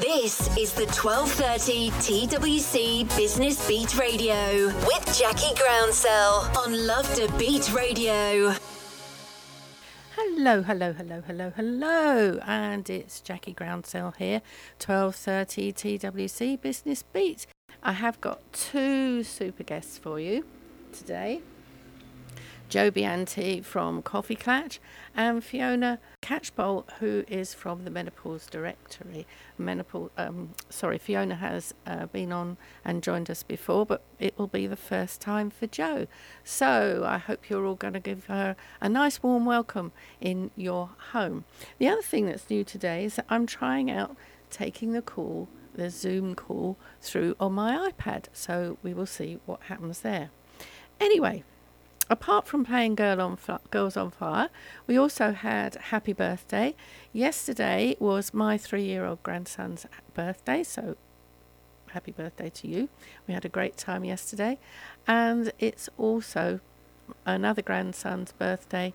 This is the 1230 TWC Business Beat Radio with Jackie Groundsell on LoveDaBeat Radio. Hello, hello, hello, hello, hello, and it's Jackie Groundsell here, 1230 TWC Business Beat. I have got two super guests for you today. Jo Bianti from KoffeeKlatch, and Fiona Catchpowle, who is from the Menopause Directory. Menopause, um, sorry, Fiona has uh, been on and joined us before, but it will be the first time for Jo. So I hope you're all going to give her a nice warm welcome in your home. The other thing that's new today is that I'm trying out taking the call, the Zoom call, through on my iPad. So we will see what happens there. Anyway, apart from playing Girl on F- Girls on Fire, we also had Happy Birthday. Yesterday was my three year old grandson's birthday, so happy birthday to you. We had a great time yesterday. And it's also another grandson's birthday.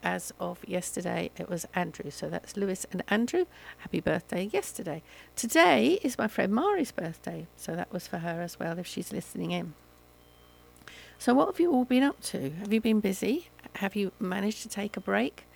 As of yesterday, it was Andrew. So that's Lewis and Andrew. Happy birthday yesterday. Today is my friend Mari's birthday. So that was for her as well if she's listening in. So, what have you all been up to? Have you been busy? Have you managed to take a break?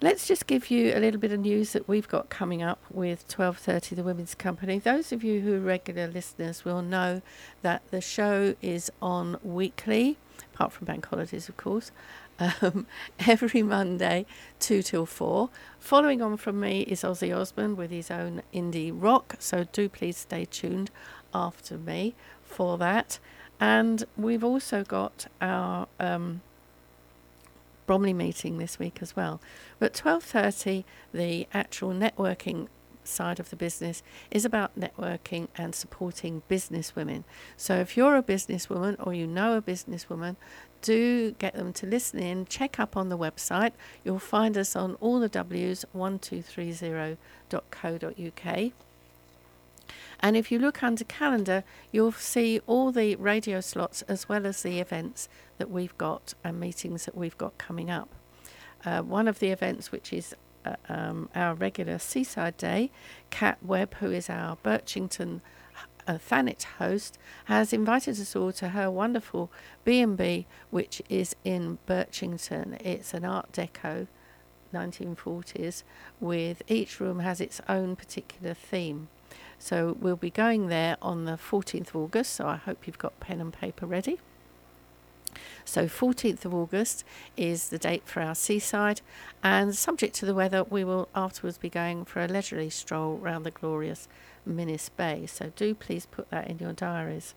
Let's just give you a little bit of news that we've got coming up with 12:30 the Women's Company. Those of you who are regular listeners will know that the show is on weekly, apart from bank holidays, of course, um, every Monday, 2 till 4. Following on from me is Ozzy Osbourne with his own indie rock, so do please stay tuned after me for that. And we've also got our um, Bromley meeting this week as well. But 12:30, the actual networking side of the business is about networking and supporting business women. So if you're a businesswoman or you know a businesswoman, do get them to listen in, check up on the website. You'll find us on all the W's 1230.co.uk. And if you look under calendar, you'll see all the radio slots as well as the events that we've got and meetings that we've got coming up. Uh, one of the events, which is uh, um, our regular Seaside Day, Kat Webb, who is our Birchington uh, Thanet host, has invited us all to her wonderful B&B, which is in Birchington. It's an Art Deco 1940s, with each room has its own particular theme. So we'll be going there on the 14th of August. So I hope you've got pen and paper ready. So 14th of August is the date for our seaside, and subject to the weather, we will afterwards be going for a leisurely stroll round the glorious Minnis Bay. So do please put that in your diaries.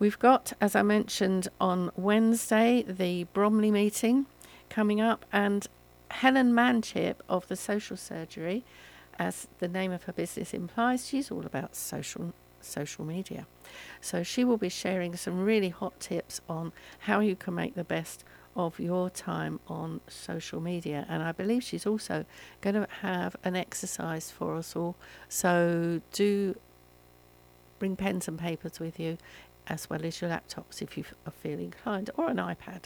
We've got, as I mentioned on Wednesday, the Bromley meeting coming up, and Helen Manchip of the Social Surgery as the name of her business implies, she's all about social social media. So she will be sharing some really hot tips on how you can make the best of your time on social media. And I believe she's also going to have an exercise for us all. So do bring pens and papers with you as well as your laptops if you are feeling inclined or an iPad.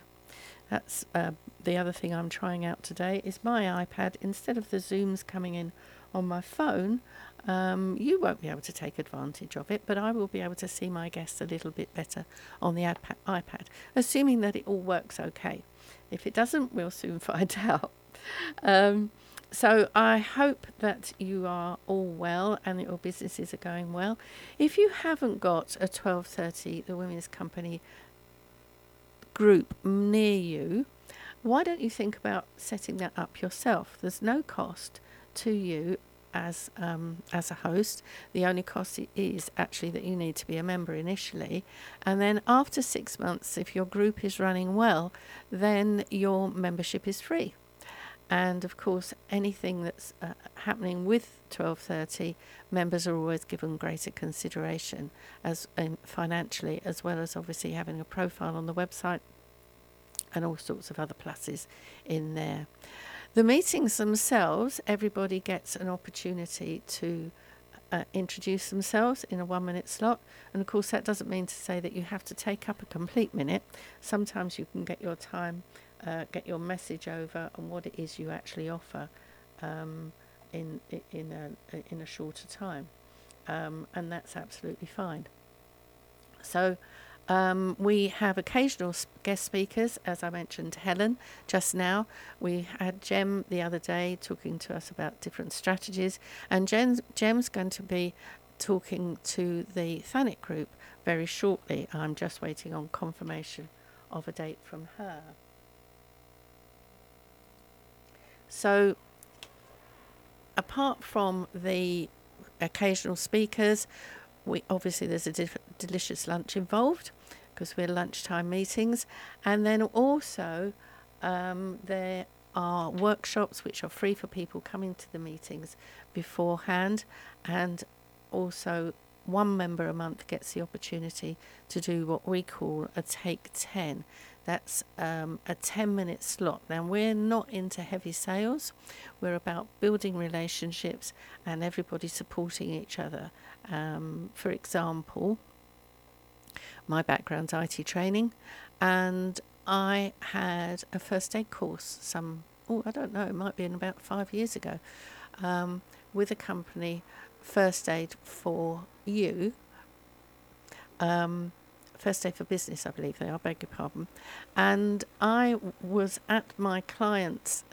That's uh, the other thing I'm trying out today is my iPad instead of the zooms coming in on my phone, um, you won't be able to take advantage of it, but I will be able to see my guests a little bit better on the iPad, assuming that it all works okay. If it doesn't, we'll soon find out. Um, so I hope that you are all well and that your businesses are going well. If you haven't got a 1230 the Women's Company group near you, why don't you think about setting that up yourself? There's no cost to you as um, as a host. The only cost is actually that you need to be a member initially, and then after six months, if your group is running well, then your membership is free. And of course, anything that's uh, happening with 1230 members are always given greater consideration as um, financially, as well as obviously having a profile on the website and all sorts of other pluses in there. The meetings themselves, everybody gets an opportunity to uh, introduce themselves in a one minute slot. And of course, that doesn't mean to say that you have to take up a complete minute. Sometimes you can get your time, uh, get your message over and what it is you actually offer um, in in a in a shorter time, um, and that's absolutely fine. So. Um, we have occasional guest speakers, as I mentioned, Helen just now. We had Jem the other day talking to us about different strategies, and Jem's, Jem's going to be talking to the Thanet group very shortly. I'm just waiting on confirmation of a date from her. So, apart from the occasional speakers, we obviously there's a diff- delicious lunch involved because we're lunchtime meetings, and then also um, there are workshops which are free for people coming to the meetings beforehand, and also one member a month gets the opportunity to do what we call a take 10. That's um, a 10 minute slot. Now, we're not into heavy sales, we're about building relationships and everybody supporting each other. Um, for example, my background's IT training, and I had a first aid course some, oh, I don't know, it might be in about five years ago, um, with a company, First Aid for You. Um, First Aid for Business, I believe they are, beg your pardon. And I was at my client's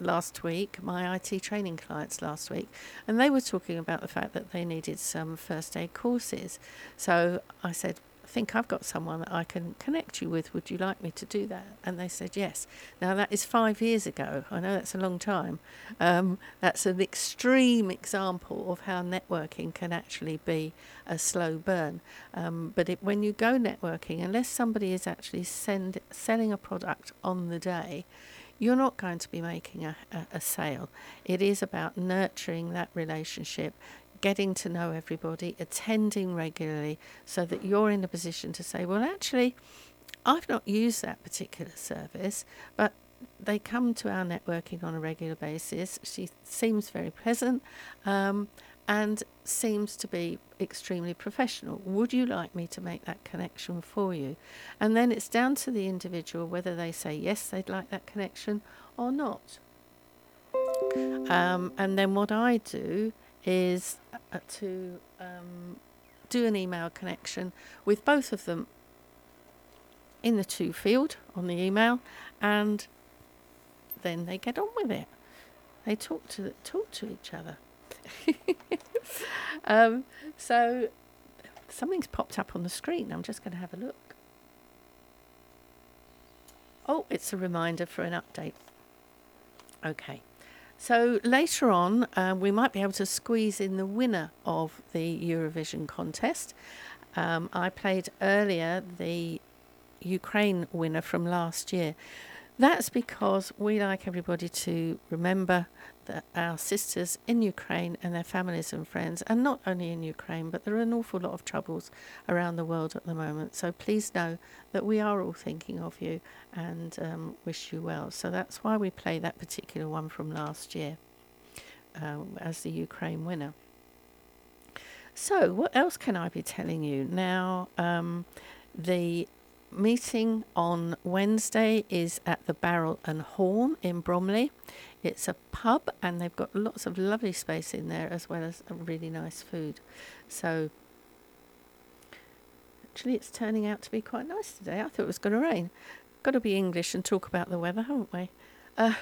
last week, my IT training clients last week, and they were talking about the fact that they needed some first aid courses. So I said, think I've got someone that I can connect you with. Would you like me to do that? And they said yes. Now, that is five years ago. I know that's a long time. Um, that's an extreme example of how networking can actually be a slow burn. Um, but it, when you go networking, unless somebody is actually send, selling a product on the day, you're not going to be making a, a, a, sale. It is about nurturing that relationship, getting to know everybody, attending regularly, so that you're in a position to say, well, actually, I've not used that particular service, but they come to our networking on a regular basis. She seems very pleasant um, and seems to be extremely professional. Would you like me to make that connection for you? And then it's down to the individual whether they say yes, they'd like that connection or not. Um, and then what I do is uh, to um, do an email connection with both of them in the to field on the email, and then they get on with it. They talk to talk to each other. um, so something's popped up on the screen. I'm just going to have a look. Oh, it's a reminder for an update. Okay. So later on, uh, we might be able to squeeze in the winner of the Eurovision contest. Um, I played earlier the Ukraine winner from last year. That's because we like everybody to remember that our sisters in Ukraine and their families and friends, and not only in Ukraine, but there are an awful lot of troubles around the world at the moment. So please know that we are all thinking of you and um, wish you well. So that's why we play that particular one from last year um, as the Ukraine winner. So, what else can I be telling you? Now, um, the meeting on Wednesday is at the Barrel and Horn in Bromley. It's a pub and they've got lots of lovely space in there as well as really nice food. So actually it's turning out to be quite nice today. I thought it was going to rain. Got to be English and talk about the weather, haven't we? Uh,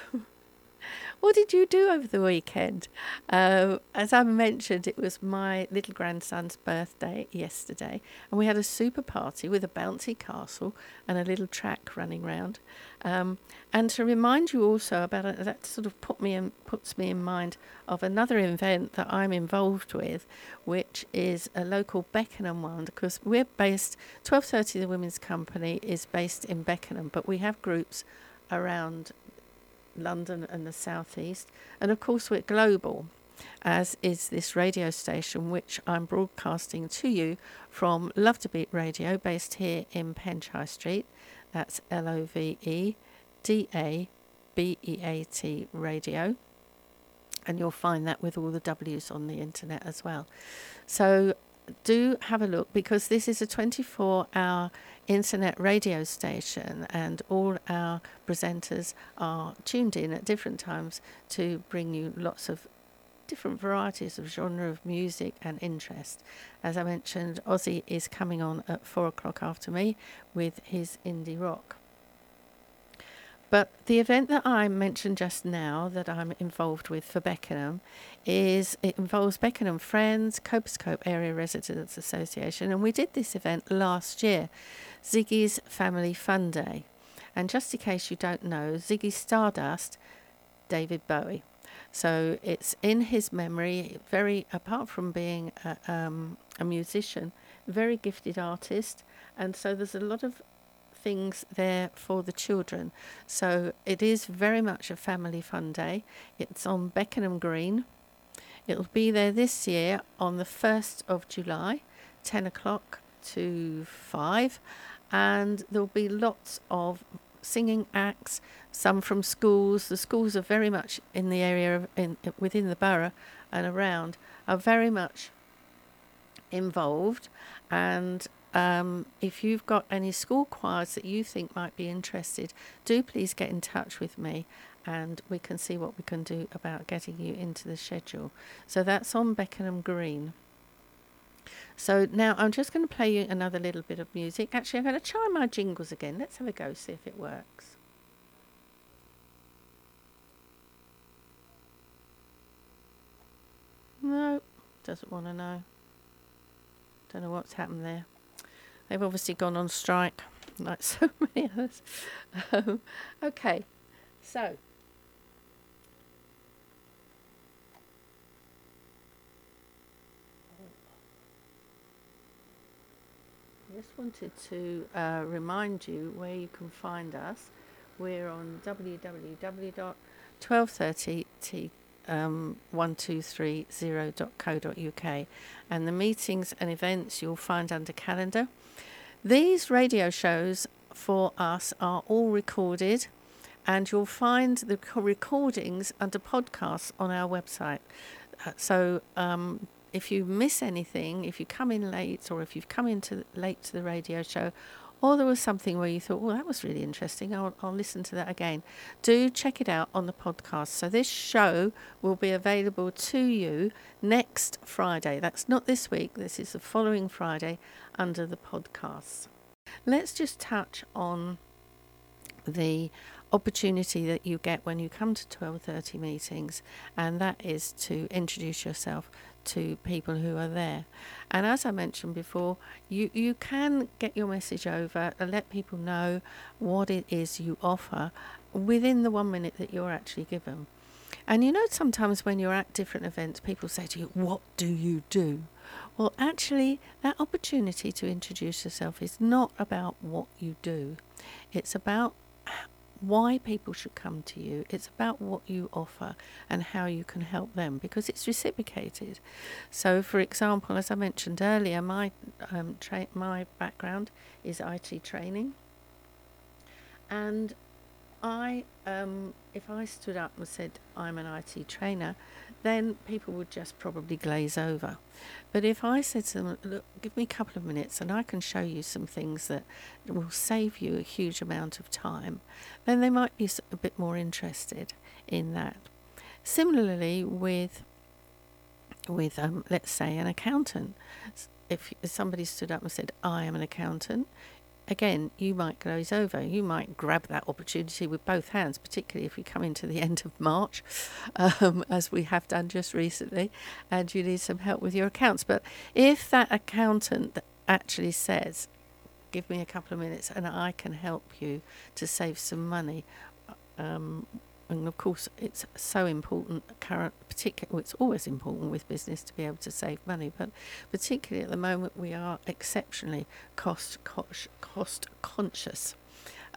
what did you do over the weekend? Uh, as I mentioned, it was my little grandson's birthday yesterday, and we had a super party with a bouncy castle and a little track running round. Um, and to remind you also about it, that sort of put me in, puts me in mind of another event that I'm involved with, which is a local Beckenham one, because we're based. 12:30, the Women's Company is based in Beckenham, but we have groups around London and the southeast. And of course, we're global, as is this radio station, which I'm broadcasting to you from LoveDaBeat Radio, based here in Penge Street. That's L O V E D A B E A T radio. And you'll find that with all the W's on the internet as well. So do have a look because this is a 24 hour internet radio station and all our presenters are tuned in at different times to bring you lots of different varieties of genre of music and interest. As I mentioned, Ozzy is coming on at four o'clock after me with his indie rock. But the event that I mentioned just now that I'm involved with for Beckenham is it involves Beckenham Friends, Copers Cope Area Residents Association, and we did this event last year, Ziggy's Family Fun Day. And just in case you don't know, Ziggy Stardust, David Bowie. So it's in his memory, very, apart from being a, um, a musician, very gifted artist. And so there's a lot of things there for the children. So it is very much a family fun day. It's on Beckenham Green. It'll be there this year on the 1st of July, 10 o'clock to 5. And there'll be lots of singing acts, some from schools. The schools are very much in the area of, in, within the borough and around are very much involved and um, if you've got any school choirs that you think might be interested, do please get in touch with me and we can see what we can do about getting you into the schedule. So that's on Beckenham Green. So now I'm just going to play you another little bit of music. Actually, I'm going to try my jingles again. Let's have a go, see if it works. No, doesn't want to know. Don't know what's happened there. They've obviously gone on strike, like so many others. Um, okay, so. I just wanted to uh, remind you where you can find us. We're on www.1230t um, 1230.co.uk and the meetings and events you'll find under calendar. These radio shows for us are all recorded and you'll find the recordings under podcasts on our website. Uh, so um, if you miss anything, if you come in late or if you've come in to, late to the radio show or there was something where you thought, well, that was really interesting, I'll, I'll listen to that again, do check it out on the podcast. So this show will be available to you next Friday. That's not this week, this is the following Friday under the podcast. Let's just touch on the opportunity that you get when you come to 12:30 meetings and that is to introduce yourself to people who are there. And as I mentioned before, you, you can get your message over and let people know what it is you offer within the one minute that you're actually given. And you know, sometimes when you're at different events, people say to you, What do you do? Well, actually, that opportunity to introduce yourself is not about what you do, it's about why people should come to you. It's about what you offer and how you can help them because it's reciprocated. So, for example, as I mentioned earlier, my um, tra- my background is IT training, and I, um, if I stood up and said I'm an IT trainer, then people would just probably glaze over. But if I said to them, look, give me a couple of minutes and I can show you some things that will save you a huge amount of time, then they might be a bit more interested in that. Similarly, with with um, let's say an accountant, if somebody stood up and said, "I am an accountant," again, you might glaze over. You might grab that opportunity with both hands, particularly if we come into the end of March, um, as we have done just recently, and you need some help with your accounts. But if that accountant actually says, Give me a couple of minutes and I can help you to save some money. Um, and of course it's so important current particular well, it's always important with business to be able to save money but particularly at the moment we are exceptionally cost cost, cost conscious.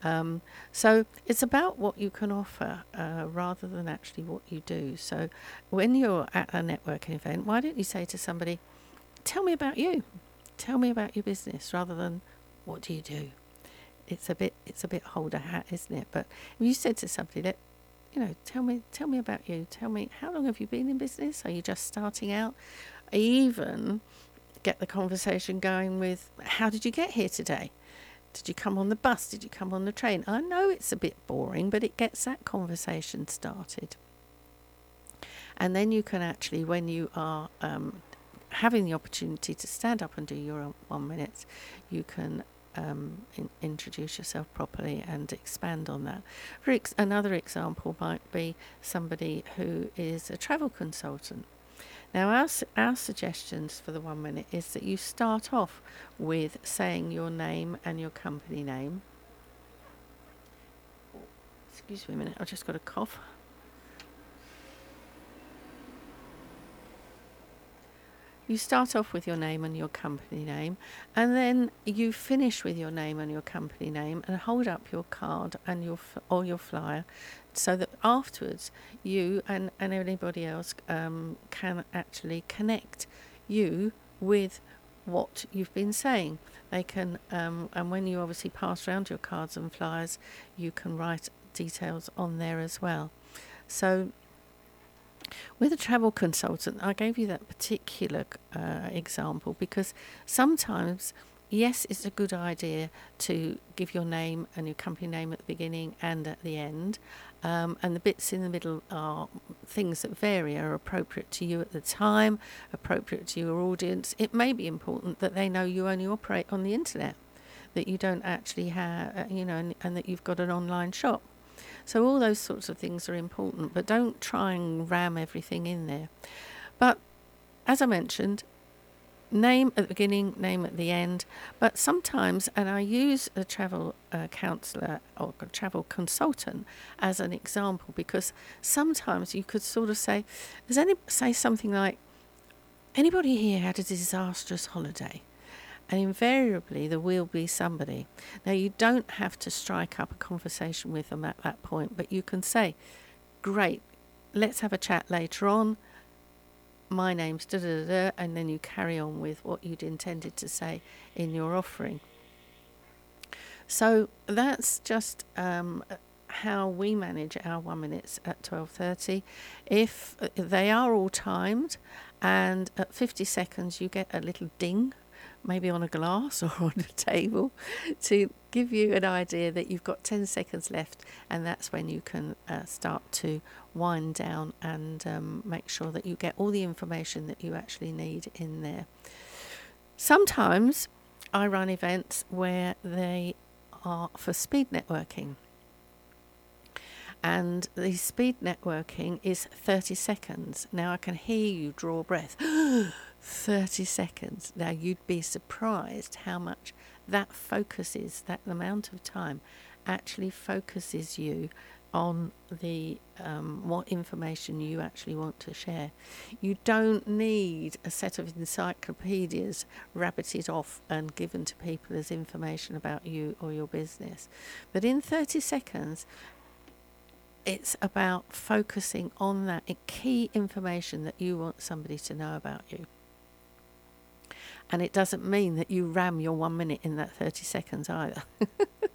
Um, so it's about what you can offer uh, rather than actually what you do. So when you're at a networking event why don't you say to somebody tell me about you. Tell me about your business rather than what do you do? It's a bit it's a bit hold a hat isn't it? But if you said to somebody that you know, tell me, tell me about you. Tell me, how long have you been in business? Are you just starting out? Even get the conversation going with, how did you get here today? Did you come on the bus? Did you come on the train? I know it's a bit boring, but it gets that conversation started. And then you can actually, when you are um, having the opportunity to stand up and do your one minute, you can um, in, introduce yourself properly and expand on that. For ex- another example might be somebody who is a travel consultant. Now, our, our suggestions for the one minute is that you start off with saying your name and your company name. Excuse me a minute, I've just got a cough. You start off with your name and your company name, and then you finish with your name and your company name, and hold up your card and your or your flyer, so that afterwards you and, and anybody else um, can actually connect you with what you've been saying. They can, um, and when you obviously pass around your cards and flyers, you can write details on there as well. So with a travel consultant, I gave you that particular uh, example because sometimes, yes, it's a good idea to give your name and your company name at the beginning and at the end. Um, and the bits in the middle are things that vary, are appropriate to you at the time, appropriate to your audience. It may be important that they know you only operate on the internet, that you don't actually have, uh, you know, and, and that you've got an online shop. So all those sorts of things are important, but don't try and ram everything in there. But as I mentioned, name at the beginning, name at the end. But sometimes, and I use a travel uh, counselor or travel consultant as an example because sometimes you could sort of say, does any say something like, anybody here had a disastrous holiday? And invariably there will be somebody. Now, you don't have to strike up a conversation with them at that point, but you can say, Great, let's have a chat later on. My name's da da da, and then you carry on with what you'd intended to say in your offering. So that's just um, how we manage our one minutes at 12.30 if uh, they are all timed and at 50 seconds you get a little ding maybe on a glass or on a table to give you an idea that you've got 10 seconds left and that's when you can uh, start to wind down and um, make sure that you get all the information that you actually need in there. Sometimes I run events where they are for speed networking. And the speed networking is 30 seconds. Now I can hear you draw breath. 30 seconds. Now, you'd be surprised how much that focuses, that amount of time actually focuses you on the um, what information you actually want to share. You don't need a set of encyclopedias rabbited off and given to people as information about you or your business. But in 30 seconds, it's about focusing on that key information that you want somebody to know about you. And it doesn't mean that you ram your one minute in that 30 seconds either.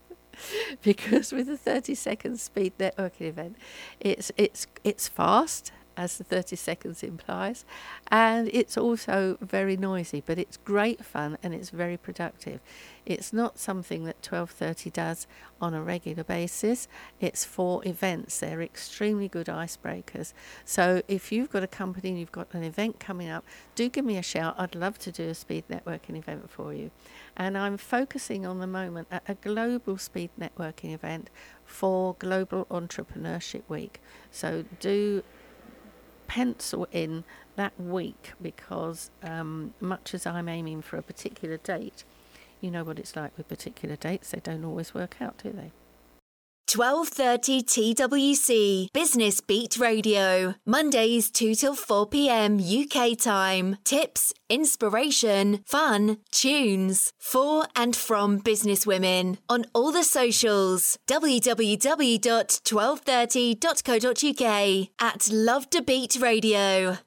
because with a 30 second speed networking event, it's, it's, it's fast as the 30 seconds implies. And it's also very noisy, but it's great fun and it's very productive. It's not something that 1230 does on a regular basis. It's for events. They're extremely good icebreakers. So if you've got a company and you've got an event coming up, do give me a shout. I'd love to do a speed networking event for you. And I'm focusing on the moment at a global speed networking event for Global Entrepreneurship Week. So do pencil in that week because um, much as I'm aiming for a particular date, you know what it's like with particular dates, they don't always work out, do they? 12:30 TWC Business Beat Radio Mondays 2 till 4 p.m. UK time tips inspiration fun tunes for and from business women on all the socials www.1230.co.uk at LoveDaBeat Radio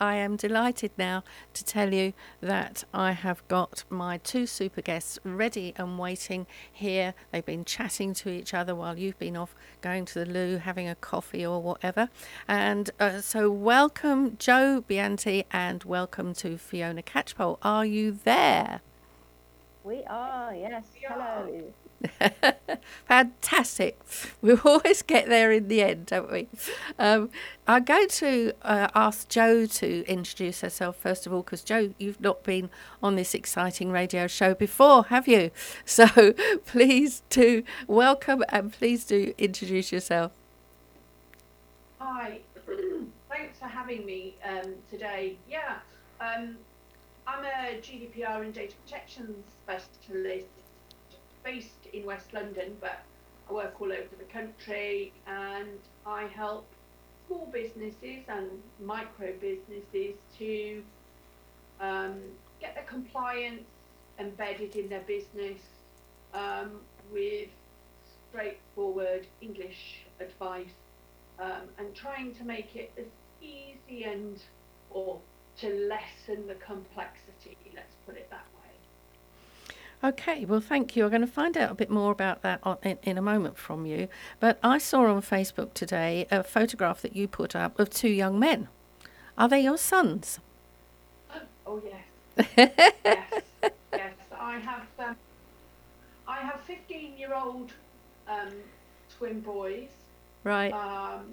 I am delighted now to tell you that I have got my two super guests ready and waiting here. They've been chatting to each other while you've been off going to the loo, having a coffee or whatever. And uh, so, welcome, Jo Bianti, and welcome to Fiona Catchpowle. Are you there? We are, yes. Hello. Fantastic. We always get there in the end, don't we? Um, I'm going to uh, ask Jo to introduce herself first of all, because Jo, you've not been on this exciting radio show before, have you? So please do welcome and please do introduce yourself. Hi, thanks for having me um, today. Yeah, um, I'm a GDPR and data protection specialist based in West London, but I work all over the country and I help small businesses and micro businesses to um, get the compliance embedded in their business um, with straightforward English advice um, and trying to make it as easy and or to lessen the complexity, let's put it that. Okay, well, thank you. I'm going to find out a bit more about that in, in, a moment from you. But I saw on Facebook today a photograph that you put up of two young men. Are they your sons? Oh yes, yes, yes. I have um, I have 15 year old um, twin boys. Right. Um,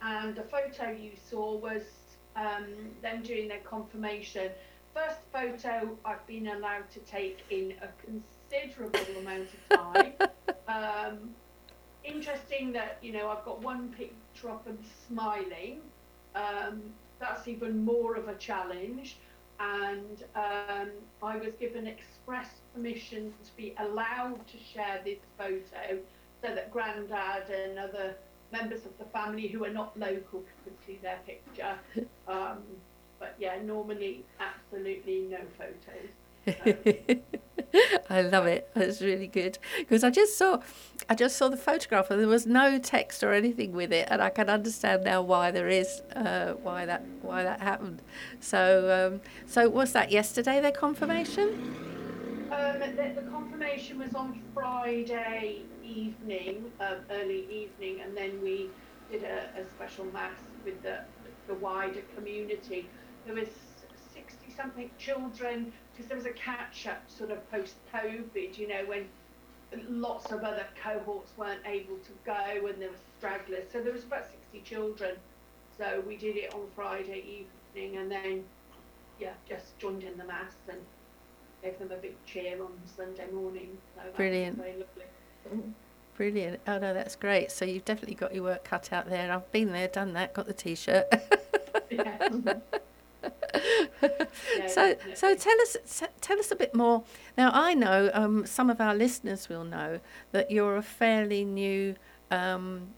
and the photo you saw was um, them doing their confirmation first photo I've been allowed to take in a considerable amount of time. Um, interesting that you know I've got one picture of them smiling. Um, that's even more of a challenge. And um, I was given express permission to be allowed to share this photo so that Grandad and other members of the family who are not local could see their picture. Um, but yeah, normally absolutely no photos. I love it. That's really good because I just saw, I just saw the photograph and there was no text or anything with it, and I can understand now why there is, uh, why that, why that happened. So, um, so was that yesterday their confirmation? Um, the, the confirmation was on Friday evening, um, early evening, and then we did a, a special mass with the the wider community there was 60 something children because there was a catch up sort of post COVID, you know, when lots of other cohorts weren't able to go and there were stragglers. So there was about 60 children. So we did it on Friday evening and then, yeah, just joined in the mass and gave them a big cheer on Sunday morning. So Brilliant. very lovely. Mm-hmm. Brilliant. Oh no, that's great. So you've definitely got your work cut out there. I've been there, done that, got the t-shirt. yeah. Mm-hmm. So, so tell us, tell us a bit more. Now, I know um, some of our listeners will know that you're a fairly new um,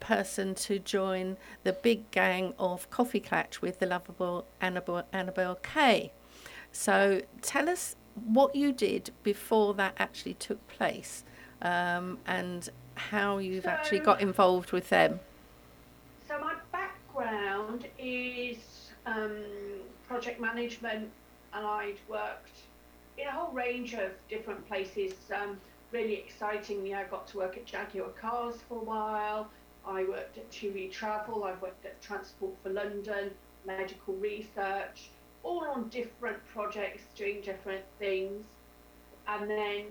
person to join the big gang of KoffeeKlatch with the lovable Annabelle, Annabel Kaye. So, tell us what you did before that actually took place, um, and how you've so, actually got involved with them. So, my background is um, project management, and I'd worked in a whole range of different places. Um, really excitingly, I got to work at Jaguar Cars for a while. I worked at TUI Travel. I've worked at Transport for London, medical research, all on different projects, doing different things. And then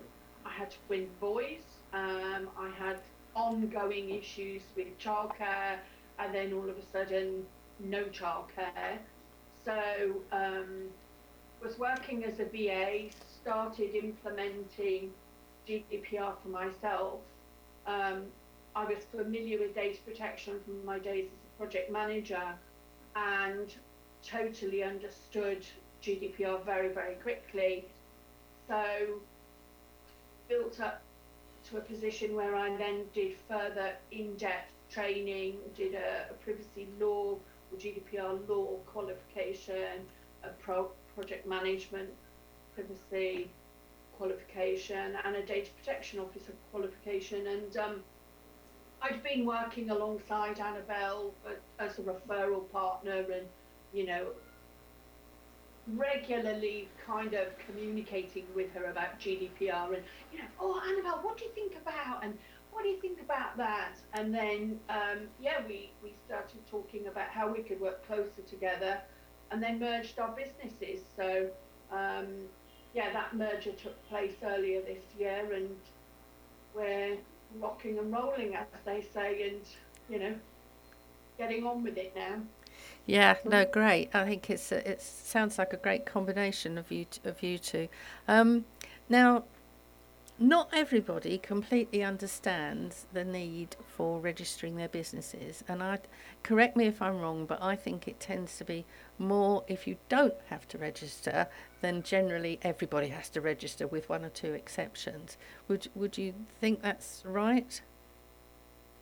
I had twin boys. Um, I had ongoing issues with childcare, and then all of a sudden, no childcare. So um, was working as a VA, started implementing GDPR for myself. Um, I was familiar with data protection from my days as a project manager and totally understood GDPR very, very quickly. So built up to a position where I then did further in-depth training, did a, a privacy law GDPR law qualification, a pro- project management privacy qualification, and a data protection officer qualification. And um, I'd been working alongside Annabel as a referral partner and, you know, regularly kind of communicating with her about GDPR and, you know, oh, Annabel, what do you think about? And what do you think about that? And then, um, yeah, we, we started talking about how we could work closer together and then merged our businesses. So, um, yeah, that merger took place earlier this year and we're rocking and rolling, as they say, and you know, getting on with it now. Yeah, no, great. I think it's it sounds like a great combination of you of you two. Um, now, not everybody completely understands the need for registering their businesses, and I correct me if I'm wrong, but I think it tends to be more if you don't have to register, then generally everybody has to register, with one or two exceptions. Would would you think that's right?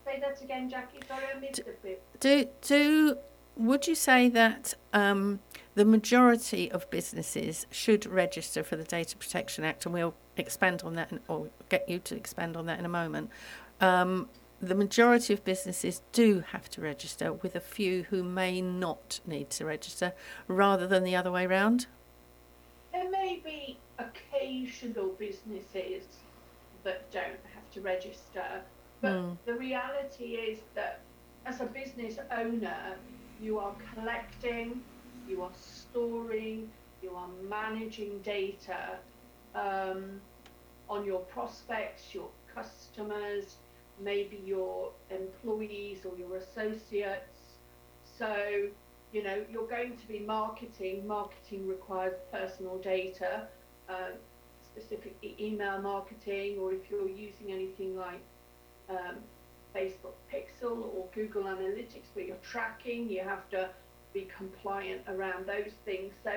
Say that again, Jackie. Sorry, I missed a bit. Do do would you say that um, the majority of businesses should register for the Data Protection Act, and we'll expand on that, in, or get you to expand on that in a moment. Um, the majority of businesses do have to register, with a few who may not need to register, rather than the other way round. There may be occasional businesses that don't have to register, but mm. the reality is that as a business owner, you are collecting, you are storing, you are managing data um, on your prospects, your customers, maybe your employees or your associates. So, you know, you're going to be marketing. Marketing requires personal data, uh, specifically email marketing, or if you're using anything like um, Facebook Pixel or Google Analytics where you're tracking, you have to be compliant around those things. So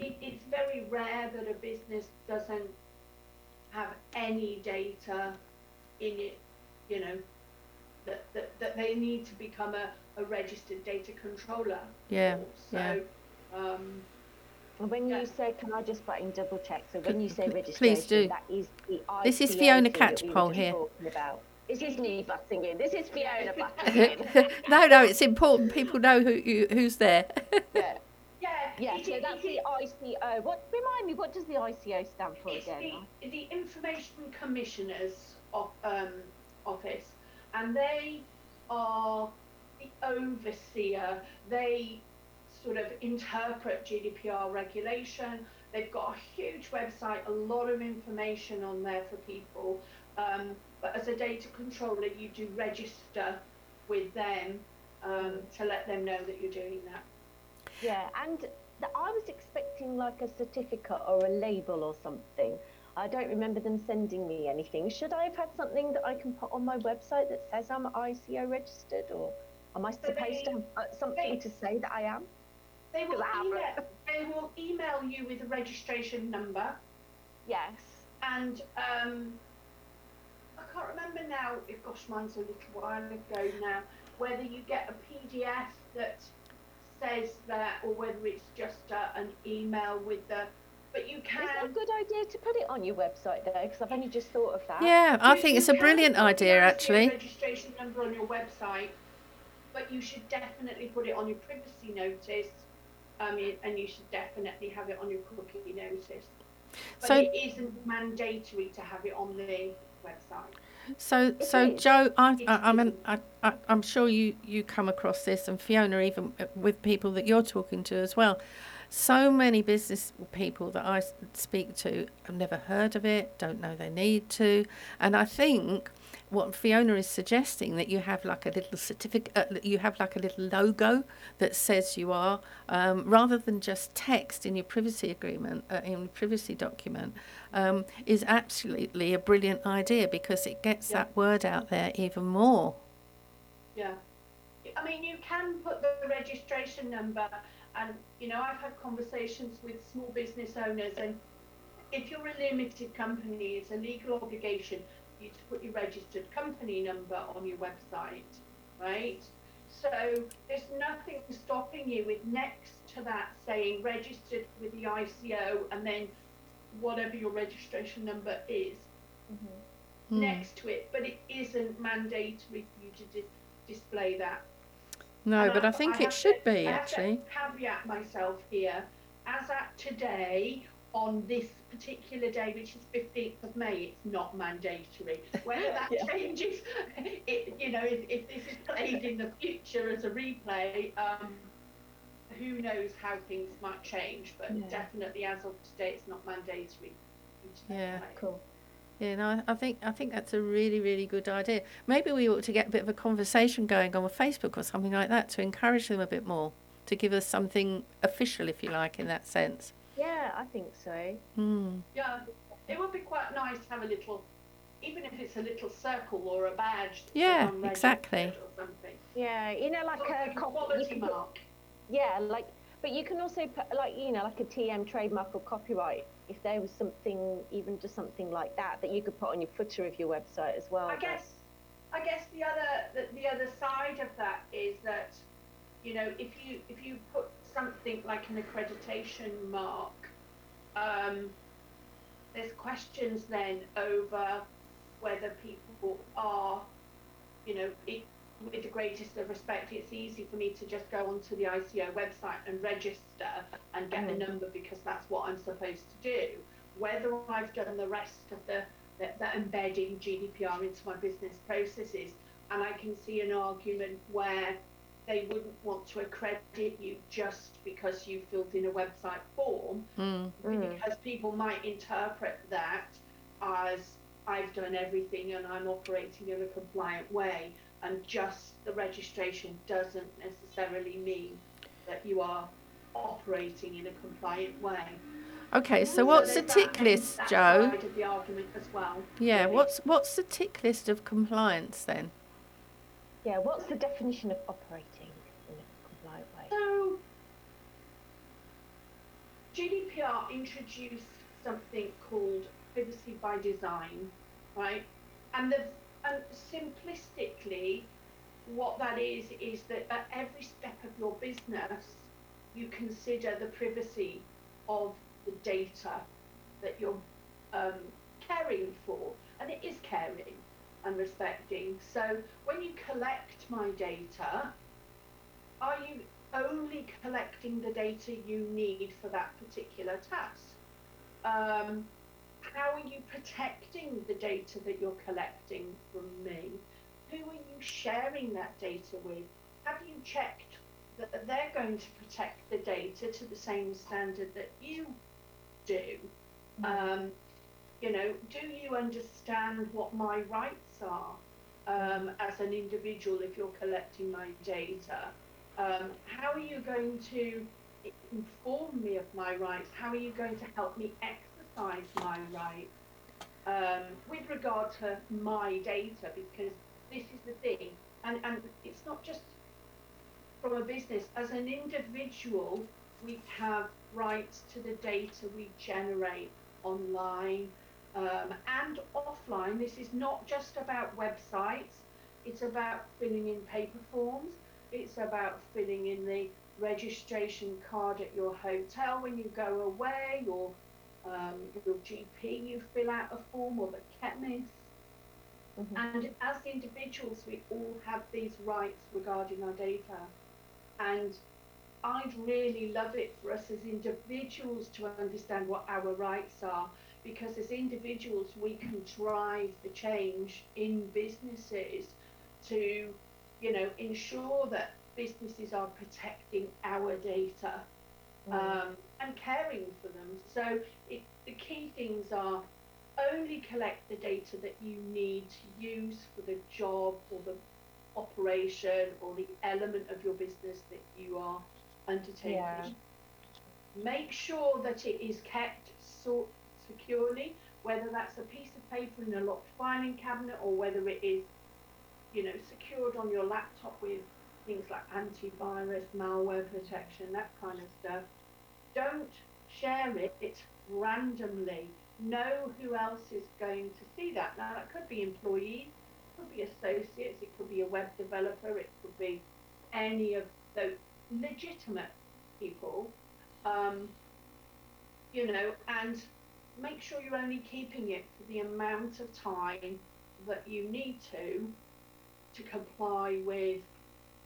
it, it's very rare that a business doesn't have any data in it, you know, that, that, that they need to become a, a registered data controller. Yeah. So, yeah. Um, when you say, can I just button double check? So when you say registration, please do. that is the This is Fiona Catchpowle here. About. This is me butting in. This is Fiona butting in. no, no, it's important. People know who you, who's there. yeah. Yeah, yeah. So that's the ICO. What remind me? What does the ICO stand for it's again? The, the Information Commissioner's of, um, Office, and they are the overseer. They sort of interpret GDPR regulation. They've got a huge website, a lot of information on there for people. Um, but as a data controller, you do register with them um, to let them know that you're doing that. Yeah, and the, I was expecting like a certificate or a label or something. I don't remember them sending me anything. Should I have had something that I can put on my website that says I'm ICO registered, or am I supposed they, to have uh, something they, to say that I am? They will, email, they will email you with a registration number. Yes. And um, can't remember now, if gosh, mine's a little while ago now, whether you get a PDF that says that or whether it's just uh, an email with the. But you can. Is it a good idea to put it on your website though? Because I've only just thought of that. Yeah, I think it's a brilliant idea actually. Registration number on your website, but you should definitely put it on your privacy notice. I mean, and you should definitely have it on your cookie notice. But so, it isn't mandatory to have it on the website. So, so Jo, I, I, I mean, I, I, I'm sure you, you come across this, and Fiona, even uh, with people that you're talking to as well. So many business people that I speak to have never heard of it, don't know they need to, and I think what Fiona is suggesting that you have like a little certificate, uh, you have like a little logo that says you are, um, rather than just text in your privacy agreement, uh, in your privacy document, um, is absolutely a brilliant idea because it gets yeah. that word out there even more. Yeah, I mean you can put the registration number, and you know I've had conversations with small business owners, and if you're a limited company, it's a legal obligation you to put your registered company number on your website, right? So there's nothing stopping you with next to that saying registered with the ICO and then whatever your registration number is mm-hmm. mm. next to it, but it isn't mandatory for you to di- display that. No, and but I, I think I it should to, be actually. I caveat myself here. As at today, on this particular day, which is 15th of May, it's not mandatory. Whether that yeah. changes, it, you know, if, if, this is played in the future as a replay, um, who knows how things might change. But yeah. definitely, as of today, it's not mandatory. Yeah, cool. Yeah, no, I think I think that's a really really good idea. Maybe we ought to get a bit of a conversation going on with Facebook or something like that to encourage them a bit more, to give us something official, if you like, in that sense. Yeah, I think so. Hmm. Yeah, it would be quite nice to have a little, even if it's a little circle or a badge. Yeah, exactly. Yeah, you know, like a Something cop- quality can mark. Yeah, like, but you can also put like you know like a TM trademark or copyright. If there was something, even just something like that, that you could put on your footer of your website as well. I but- guess, I guess the other the, the other side of that is that, you know, if you if you put something like an accreditation mark, um, there's questions then over whether people are, you know, it, with the greatest of respect, it's easy for me to just go onto the ICO website and register and get a number because that's what I'm supposed to do. Whether I've done the rest of the, the, the embedding GDPR into my business processes, and I can see an argument where they wouldn't want to accredit you just because you filled in a website form, Mm. Mm. because people might interpret that as I've done everything and I'm operating in a compliant way, and just the registration doesn't necessarily mean that you are operating in a compliant way. Okay, so what's the tick that- list, Jo? the argument as well. Yeah, really. what's what's the tick list of compliance then? Yeah, what's the definition of operating in a compliant way? So, GDPR introduced something called privacy by design, right? And the and simplistically, what that is is that at every step of your business, you consider the privacy of the data that you're um, caring for, and it is caring and respecting. So when you collect my data, are you only collecting the data you need for that particular task? Um, how are you protecting the data that you're collecting from me? Who are you sharing that data with? Have you checked that they're going to protect the data to the same standard that you do? Um, you know, do you understand what my rights are um, as an individual if you're collecting my data? Um, how are you going to inform me of my rights? How are you going to help me exercise my rights um, with regard to my data? Because this is the thing, and, and it's not just from a business. As an individual, we have rights to the data we generate online um, and offline. This is not just about websites. It's about filling in paper forms. It's about filling in the registration card at your hotel when you go away, or um, your GP, you fill out a form, or the chemist. Mhm. And as individuals, we all have these rights regarding our data. And I'd really love it for us as individuals to understand what our rights are, because as individuals, we can drive the change in businesses to, you know, ensure that businesses are protecting our data um, and caring for them. So it, the key things are only collect the data that you need to use for the job or the operation or the element of your business that you are undertaking. Yeah. Make sure that it is kept so securely, whether that's a piece of paper in a locked filing cabinet or whether it is, you know, secured on your laptop with things like antivirus, malware protection, that kind of stuff. Don't share it randomly. Know who else is going to see that. Now, that could be employees, could be associates, it could be a web developer, it could be any of those legitimate people. Um, you know, and make sure you're only keeping it for the amount of time that you need to to comply with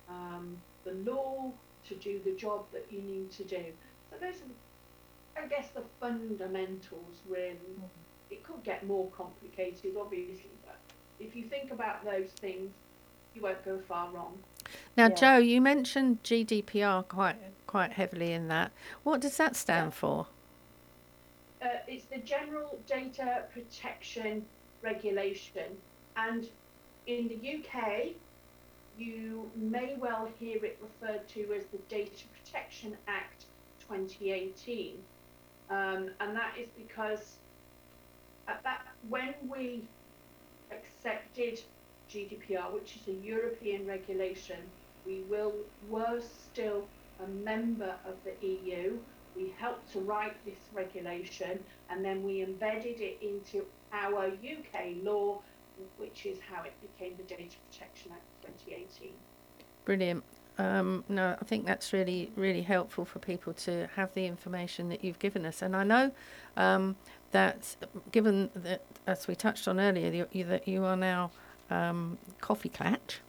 um, the law, to do the job that you need to do. So those are, I guess, the fundamentals really. It could get more complicated, obviously, but if you think about those things, you won't go far wrong. Now, Yeah. Jo, you mentioned GDPR quite quite heavily in that. What does that stand for? Uh, it's the General Data Protection regulation. And in the UK, you may well hear it referred to as the Data Protection Act 2018. Um, and that is because at that when we accepted GDPR, which is a European regulation, we will were still a member of the EU. We helped to write this regulation and then we embedded it into our UK law, which is how it became the Data Protection Act 2018. Brilliant. Um, no, I think that's really, really helpful for people to have the information that you've given us. And I know um, that, given that, as we touched on earlier, you, that you are now um, KoffeeKlatch,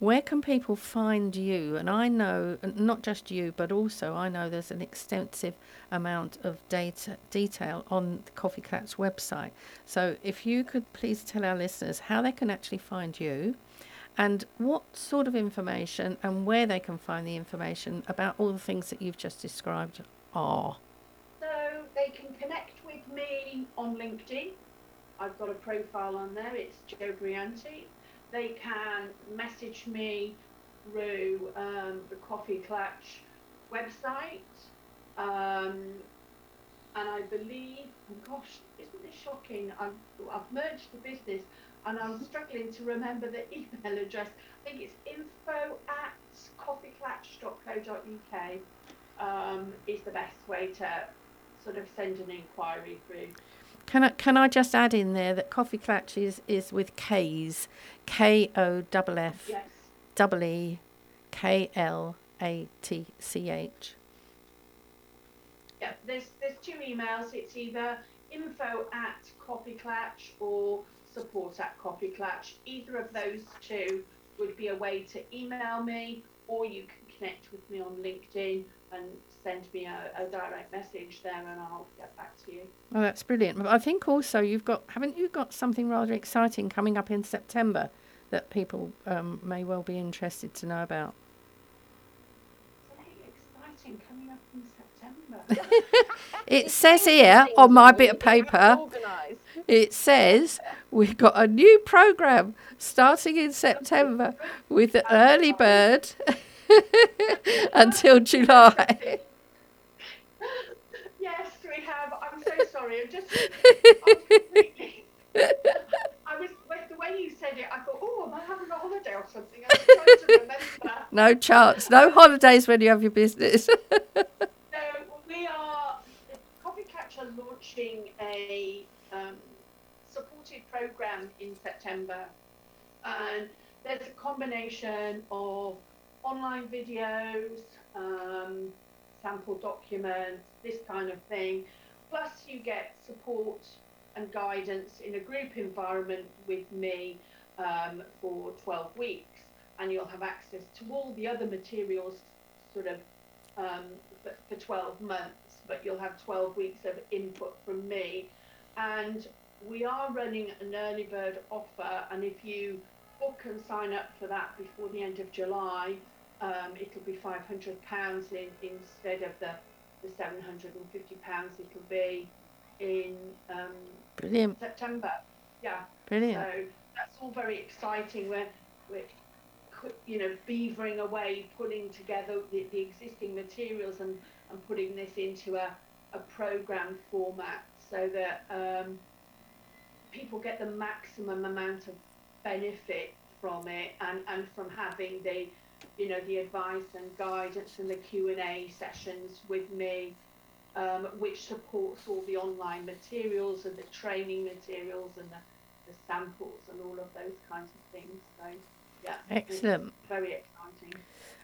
where can people find you? And I know, not just you, but also I know there's an extensive amount of data detail on the KoffeeKlatch website. So if you could please tell our listeners how they can actually find you and what sort of information and where they can find the information about all the things that you've just described are. So they can connect with me on LinkedIn. I've got a profile on there, it's Jo Brianti. They can message me through um, the KoffeeKlatch website. Um, and I believe, oh gosh, isn't this shocking? I've, I've merged the business and I'm struggling to remember the email address. I think it's info at koffeeklatch.co.uk um, is the best way to sort of send an inquiry through. Can I can I just add in there that KoffeeKlatch is, is with K's, K O double F Yes. double E K L A T C H. Yeah, there's there's two emails. It's either info at koffeeklatch or support at koffeeklatch. Either of those two would be a way to email me, or you can connect with me on LinkedIn and send me a, a direct message there, and I'll get back to you. Oh, that's brilliant. But I think also you've got haven't you got something rather exciting coming up in September that people um, may well be interested to know about. Exciting coming up in September. It says here on my bit of paper. It says we've got a new program starting in September with the early bird until July. yes, we have. I'm so sorry. I'm just. I was with the way you said it. I thought, oh, am I having a holiday or something? I was trying to remember. No chance, no holidays when you have your business. So we are. Coffee Catcher launching a um, supported program in September, and there's a combination of online videos, um, sample documents, this kind of thing. Plus, you get support and guidance in a group environment with me um, for 12 weeks, and you'll have access to all the other materials sort of um, for, for 12 months, but you'll have 12 weeks of input from me. And we are running an early bird offer, and if you book and sign up for that before the end of July, um, it'll be £500 in, instead of the, the £750 it'll be in um, Brilliant, September. Yeah. brilliant. So that's all very exciting. We're, we're you know, beavering away, putting together the, the existing materials and, and putting this into a, a program format so that um, people get the maximum amount of benefit from it and, and from having the, you know, the advice and guidance and the Q&A sessions with me um, which supports all the online materials and the training materials and the, the samples and all of those kinds of things. So, yeah, Excellent. very exciting.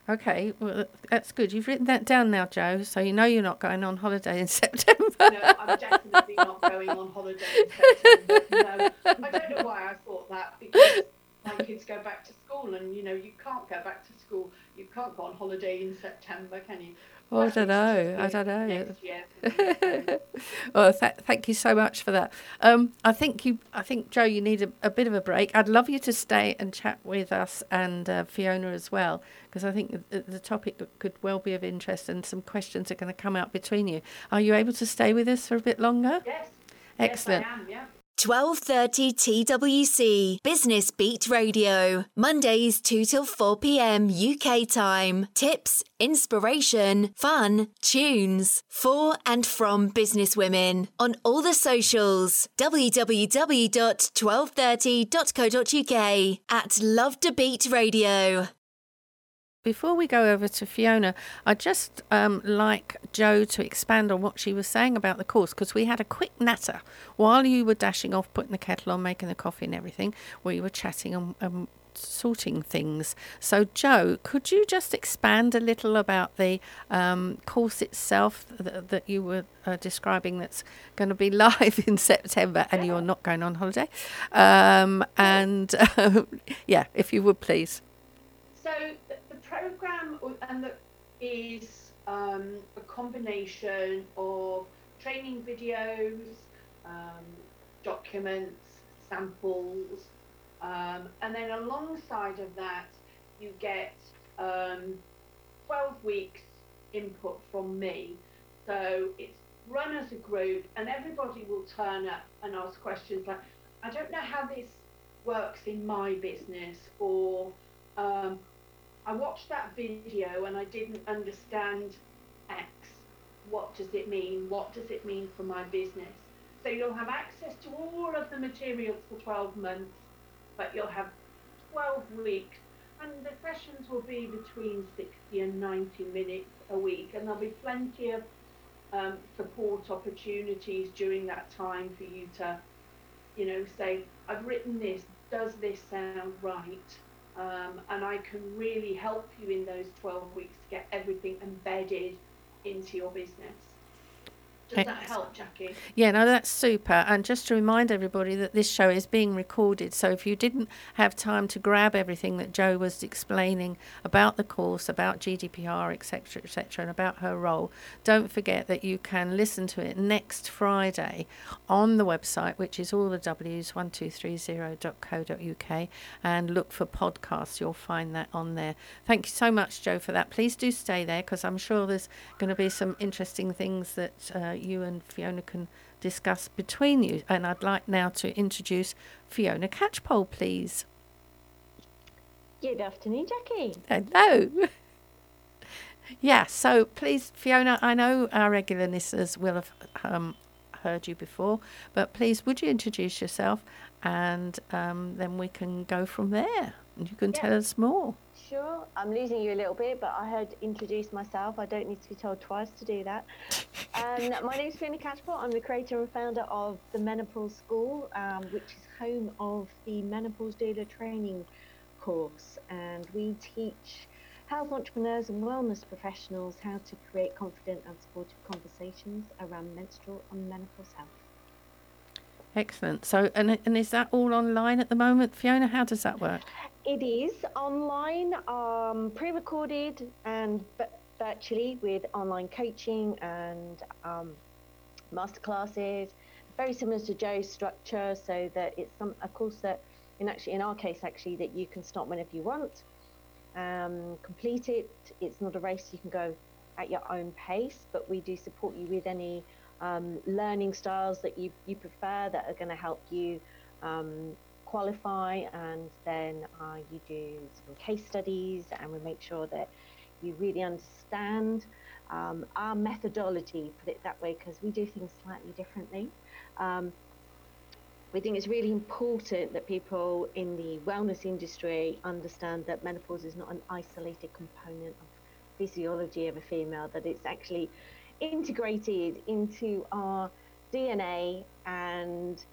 Okay, well, that's good. You've written that down now, Jo, so you know you're not going on holiday in September. No, I'm definitely not going on holiday in September. No, I don't know why I thought that because my kids go back to school, and you know you can't go back to school. You can't go on holiday in September, can you? Oh, I don't know. I don't know. Next year. for me, so. well, th- thank you so much for that. Um, I think you, I think Jo, you need a, a bit of a break. I'd love you to stay and chat with us and uh, Fiona as well, because I think the, the topic could well be of interest and some questions are going to come out between you. Are you able to stay with us for a bit longer? Yes. Excellent. Yes, I am. Yeah. 12:30 TWC Business Beat Radio. Mondays 2 till 4 p.m. UK time. Tips, inspiration, fun, tunes for and from businesswomen on all the socials. www.1230.co.uk at LoveDaBeat Radio. Before we go over to Fiona, I'd just um, like Jo to expand on what she was saying about the course because we had a quick natter while you were dashing off, putting the kettle on, making the coffee and everything. We were chatting and um, sorting things. So, Jo, could you just expand a little about the um, course itself that, you were uh, describing that's going to be live in September and you're not going on holiday? Um, and yeah, if you would please. So, and that is um, a combination of training videos, um, documents, samples, um, and then alongside of that, you get um, 12 weeks input from me. So it's run as a group, and everybody will turn up and ask questions like, I don't know how this works in my business, or um, I watched that video and I didn't understand X. What does it mean? What does it mean for my business? So you'll have access to all of the materials for 12 months, but you'll have 12 weeks. And the sessions will be between 60 and 90 minutes a week, and there'll be plenty of um, support opportunities during that time for you to, you know, say, I've written this, does this sound right? Um, and I can really help you in those 12 weeks to get everything embedded into your business. Does that help, Jackie? Yeah, no, that's super. And just to remind everybody that this show is being recorded. So if you didn't have time to grab everything that Jo was explaining about the course, about GDPR, etc., etc., and about her role, don't forget that you can listen to it next Friday on the website, which is all the W's 1230.co.uk, and look for podcasts. You'll find that on there. Thank you so much, Jo, for that. Please do stay there because I'm sure there's going to be some interesting things that. Uh, you and Fiona can discuss between you. And I'd like now to introduce Fiona Catchpowle, please. Good afternoon, Jackie. Hello. yeah, so please, Fiona, I know our regular listeners will have um, heard you before, but please, would you introduce yourself and um, then we can go from there you can yeah. tell us more. Sure. I'm losing you a little bit, but I had introduced myself. I don't need to be told twice to do that. um, my name is Fiona Catchpowle. I'm the creator and founder of the Menopause School, um, which is home of the Menopause Doula Training course. And we teach health entrepreneurs and wellness professionals how to create confident and supportive conversations around menstrual and menopause health. Excellent. So, and, and is that all online at the moment, Fiona? How does that work? It is online, um, pre-recorded, and virtually with online coaching and um, masterclasses. Very similar to Jo's structure, so that it's some a course that, in actually in our case, actually that you can start whenever you want, um, complete it. It's not a race; you can go at your own pace, but we do support you with any um, learning styles that you, you prefer that are going to help you um, qualify and then uh, you do some case studies and we make sure that you really understand um, our methodology, put it that way, because we do things slightly differently. Um, we think it's really important that people in the wellness industry understand that menopause is not an isolated component of physiology of a female, that it's actually integrated into our DNA and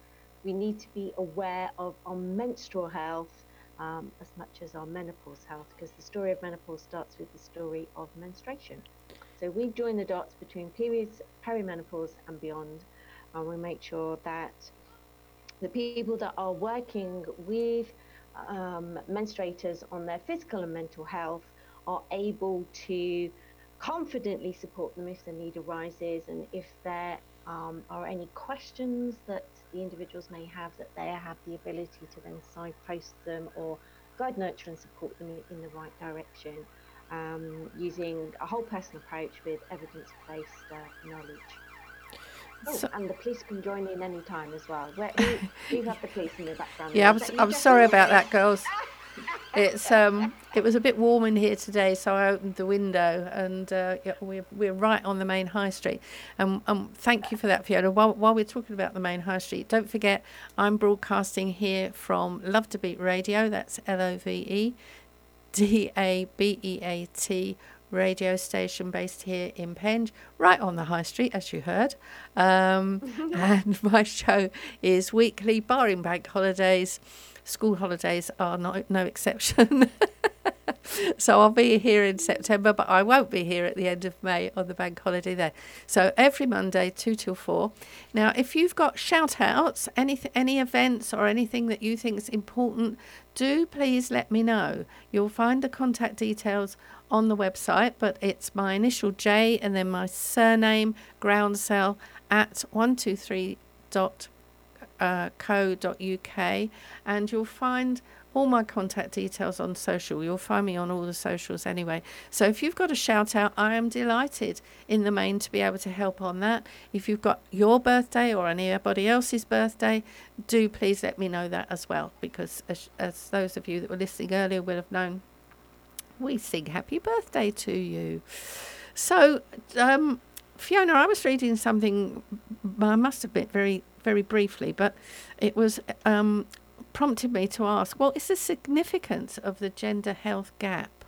we need to be aware of our menstrual health um, as much as our menopause health, because the story of menopause starts with the story of menstruation. So we join the dots between periods, perimenopause, and beyond, and we make sure that the people that are working with um, menstruators on their physical and mental health are able to confidently support them if the need arises and if there um, are any questions that the individuals may have that they have the ability to then signpost them or guide, nurture, and support them in the right direction um, using a whole person approach with evidence based uh, knowledge. Oh, So- and the police can join in any time as well. Where, who have the police in the background? Yeah, I'm, Is s- that you, I'm sorry about that, girls. It's um, it was a bit warm in here today, so I opened the window, and uh, yeah, we're we're right on the main high street. And um, thank you for that, Fiona. While while we're talking about the main high street, don't forget I'm broadcasting here from LoveDaBeat Radio. That's L O V E D A B E A T radio station based here in Penge, right on the high street, as you heard. Um, and my show is weekly, barring bank holidays. School holidays are no, no exception. so I'll be here in September, but I won't be here at the end of May on the bank holiday there. So every Monday, 2 till 4. Now, if you've got shout outs, any, any events or anything that you think is important, do please let me know. You'll find the contact details on the website, but it's my initial J and then my surname, groundsell, at 123 dot uh, and you'll find all my contact details on social. You'll find me on all the socials anyway. So if you've got a shout out, I am delighted in the main to be able to help on that. If you've got your birthday or anybody else's birthday, do please let me know that as well because as, as those of you that were listening earlier will have known, we sing happy birthday to you. So, um, Fiona, I was reading something. I must admit, very, very briefly, but it was um, prompted me to ask: What is the significance of the gender health gap?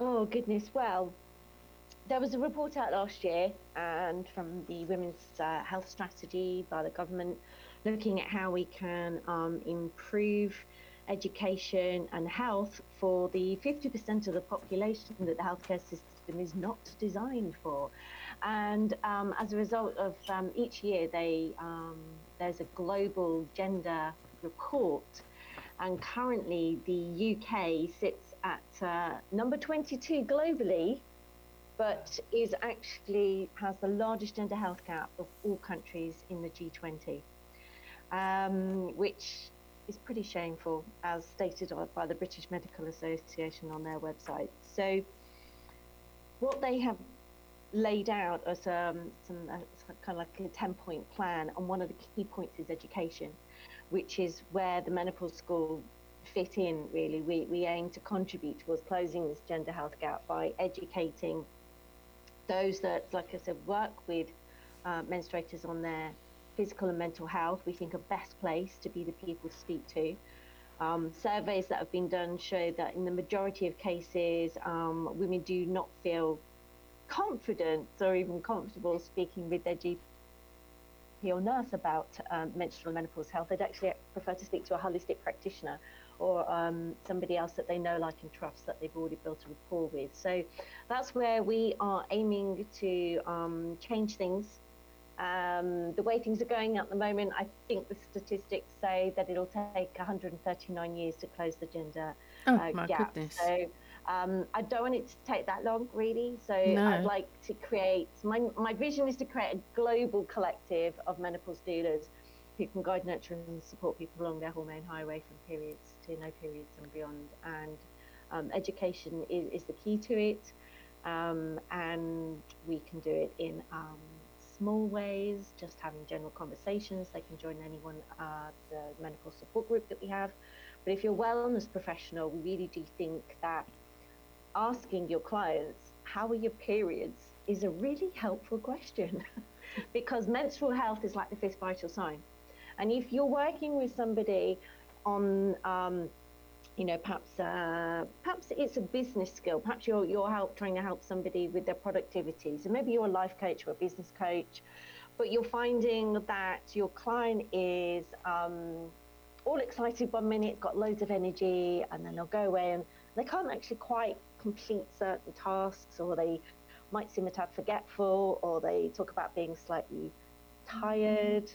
Oh goodness! Well, there was a report out last year, and from the Women's uh, Health Strategy by the government, looking at how we can um, improve education and health for the 50% of the population that the healthcare system is not designed for. And um, as a result of um, each year, they um, there's a global gender report, and currently the UK sits at uh, number 22 globally, but is actually has the largest gender health gap of all countries in the G20, um, which is pretty shameful, as stated by the British Medical Association on their website. So, what they have laid out as um, some uh, kind of like a 10 point plan, and one of the key points is education, which is where the menopause school fit in really. We, we aim to contribute towards closing this gender health gap by educating those that, like I said, work with uh, menstruators on their physical and mental health. We think a best place to be the people to speak to. Um, surveys that have been done show that in the majority of cases, um, women do not feel confident or even comfortable speaking with their GP or nurse about um, menstrual and menopause health. They'd actually prefer to speak to a holistic practitioner or um, somebody else that they know, like, and trust that they've already built a rapport with. So that's where we are aiming to um, change things. Um, the way things are going at the moment, I think the statistics say that it'll take 139 years to close the gender Oh uh, my gap. goodness! So um, I don't want it to take that long, really. So No. I'd like to create my my vision is to create a global collective of menopause doulas who can guide, nurture, and support people along their hormone highway from periods to no periods and beyond. And um, education is, is the key to it, um, and we can do it in um, small ways, just having general conversations. They can join anyone uh, the menopause support group that we have. But if you're a wellness professional, we really do think that asking your clients, how are your periods, is a really helpful question because menstrual health is like the fifth vital sign. And if you're working with somebody on, um, you know, perhaps uh, perhaps it's a business skill. Perhaps you're you're help trying to help somebody with their productivity. So maybe you're a life coach or a business coach, but you're finding that your client is um, all excited one minute, got loads of energy, and then they'll go away and they can't actually quite complete certain tasks, or they might seem a tad forgetful, or they talk about being slightly tired.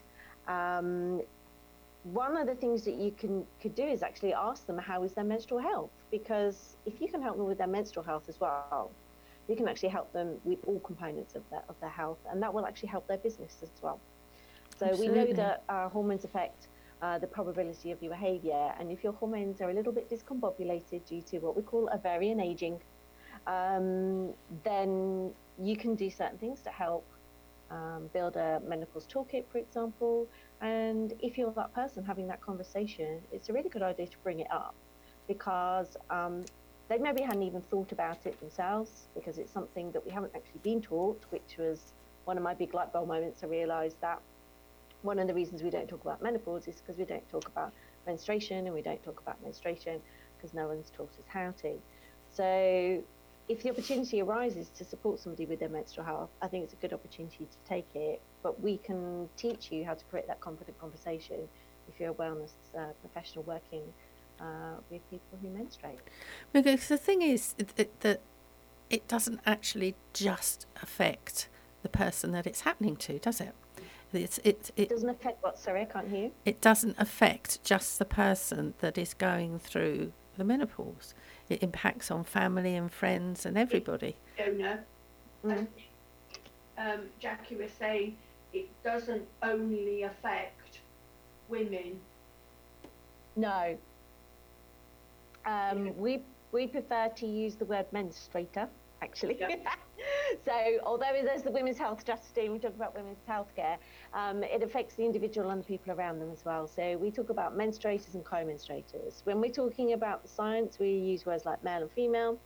Um, one of the things that you can could do is actually ask them how is their menstrual health, because if you can help them with their menstrual health as well, you can actually help them with all components of their of their health, and that will actually help their business as well. So we know that uh, hormones affect uh, the probability of your behavior. And if your hormones are a little bit discombobulated due to what we call ovarian aging, um, then you can do certain things to help um, build a menopause toolkit, for example. And if you're that person having that conversation, it's a really good idea to bring it up because um, they maybe hadn't even thought about it themselves because it's something that we haven't actually been taught, which was one of my big light bulb moments. I realized that one of the reasons we don't talk about menopause is because we don't talk about menstruation and we don't talk about menstruation because no one's taught us how to. So if the opportunity arises to support somebody with their menstrual health, I think it's a good opportunity to take it. But we can teach you how to create that confident conversation if you're a wellness uh, professional working uh, with people who menstruate. Because the thing is that it doesn't actually just affect the person that it's happening to, does it? It's, it, it, it doesn't affect what? Sorry, I can't hear. It doesn't affect just the person that is going through the menopause. It impacts on family and friends and everybody. Fiona, mm. um, Jackie was saying it doesn't only affect women. No. Um, we we prefer to use the word menstruator actually. So although there's the women's health strategy, we talk about women's healthcare, um, it affects the individual and the people around them as well. So we talk about menstruators and co-menstruators. When we're talking about science, we use words like male and female.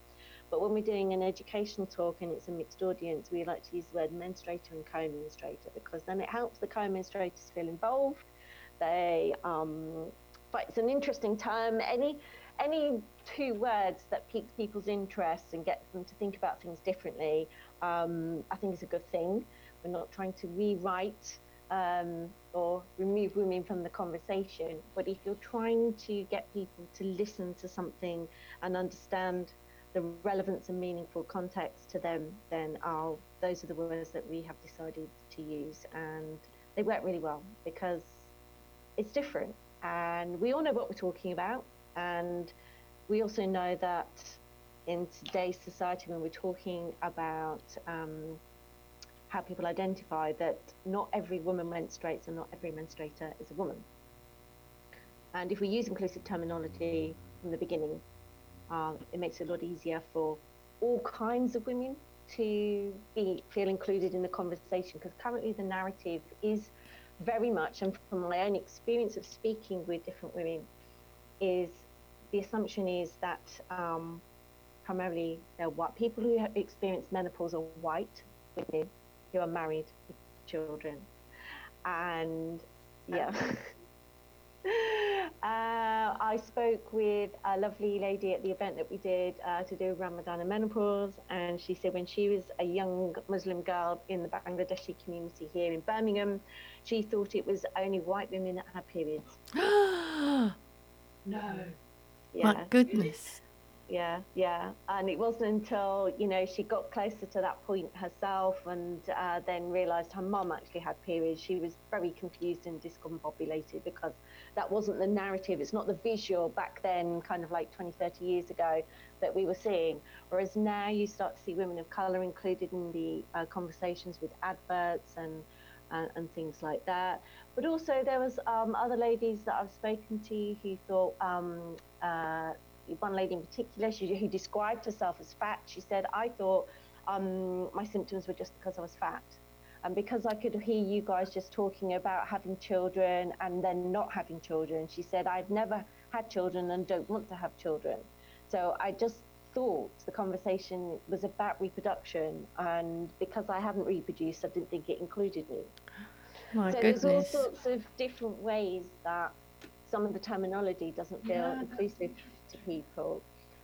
But when we're doing an educational talk and it's a mixed audience, we like to use the word menstruator and co-menstruator because then it helps the co-menstruators feel involved. They, um, but it's an interesting term. Any any two words that piques people's interest and get them to think about things differently, um, I think is a good thing. We're not trying to rewrite um, or remove women from the conversation, but if you're trying to get people to listen to something and understand the relevance and meaningful context to them, then I'll, those are the words that we have decided to use. And they work really well because it's different. And we all know what we're talking about. And we also know that in today's society, when we're talking about um, how people identify, that not every woman menstruates and not every menstruator is a woman. And if we use inclusive terminology from the beginning, uh, it makes it a lot easier for all kinds of women to be feel included in the conversation because currently the narrative is very much and from my own experience of speaking with different women is the assumption is that um, primarily they're white people who experience menopause are white women who are married with children, and yeah. Uh, I spoke with a lovely lady at the event that we did uh, to do Ramadan and menopause, and she said when she was a young Muslim girl in the Bangladeshi community here in Birmingham, she thought it was only white women that had periods. no. Yeah. My goodness. Yeah, yeah. And it wasn't until, you know, she got closer to that point herself and uh, then realised her mum actually had periods. She was very confused and discombobulated because that wasn't the narrative. It's not the visual back then, kind of like 20, 30 years ago, that we were seeing. Whereas now you start to see women of colour included in the uh, conversations with adverts and and, and, things like that. But also there was um, other ladies that I've spoken to who thought, um, uh, one lady in particular, she, who described herself as fat, she said, I thought um, my symptoms were just because I was fat. And because I could hear you guys just talking about having children and then not having children, she said, I've never had children and don't want to have children. So I just thought the conversation was about reproduction, and because I haven't reproduced, I didn't think it included me. My so goodness. there's all sorts of different ways that some of the terminology doesn't feel yeah. inclusive to people.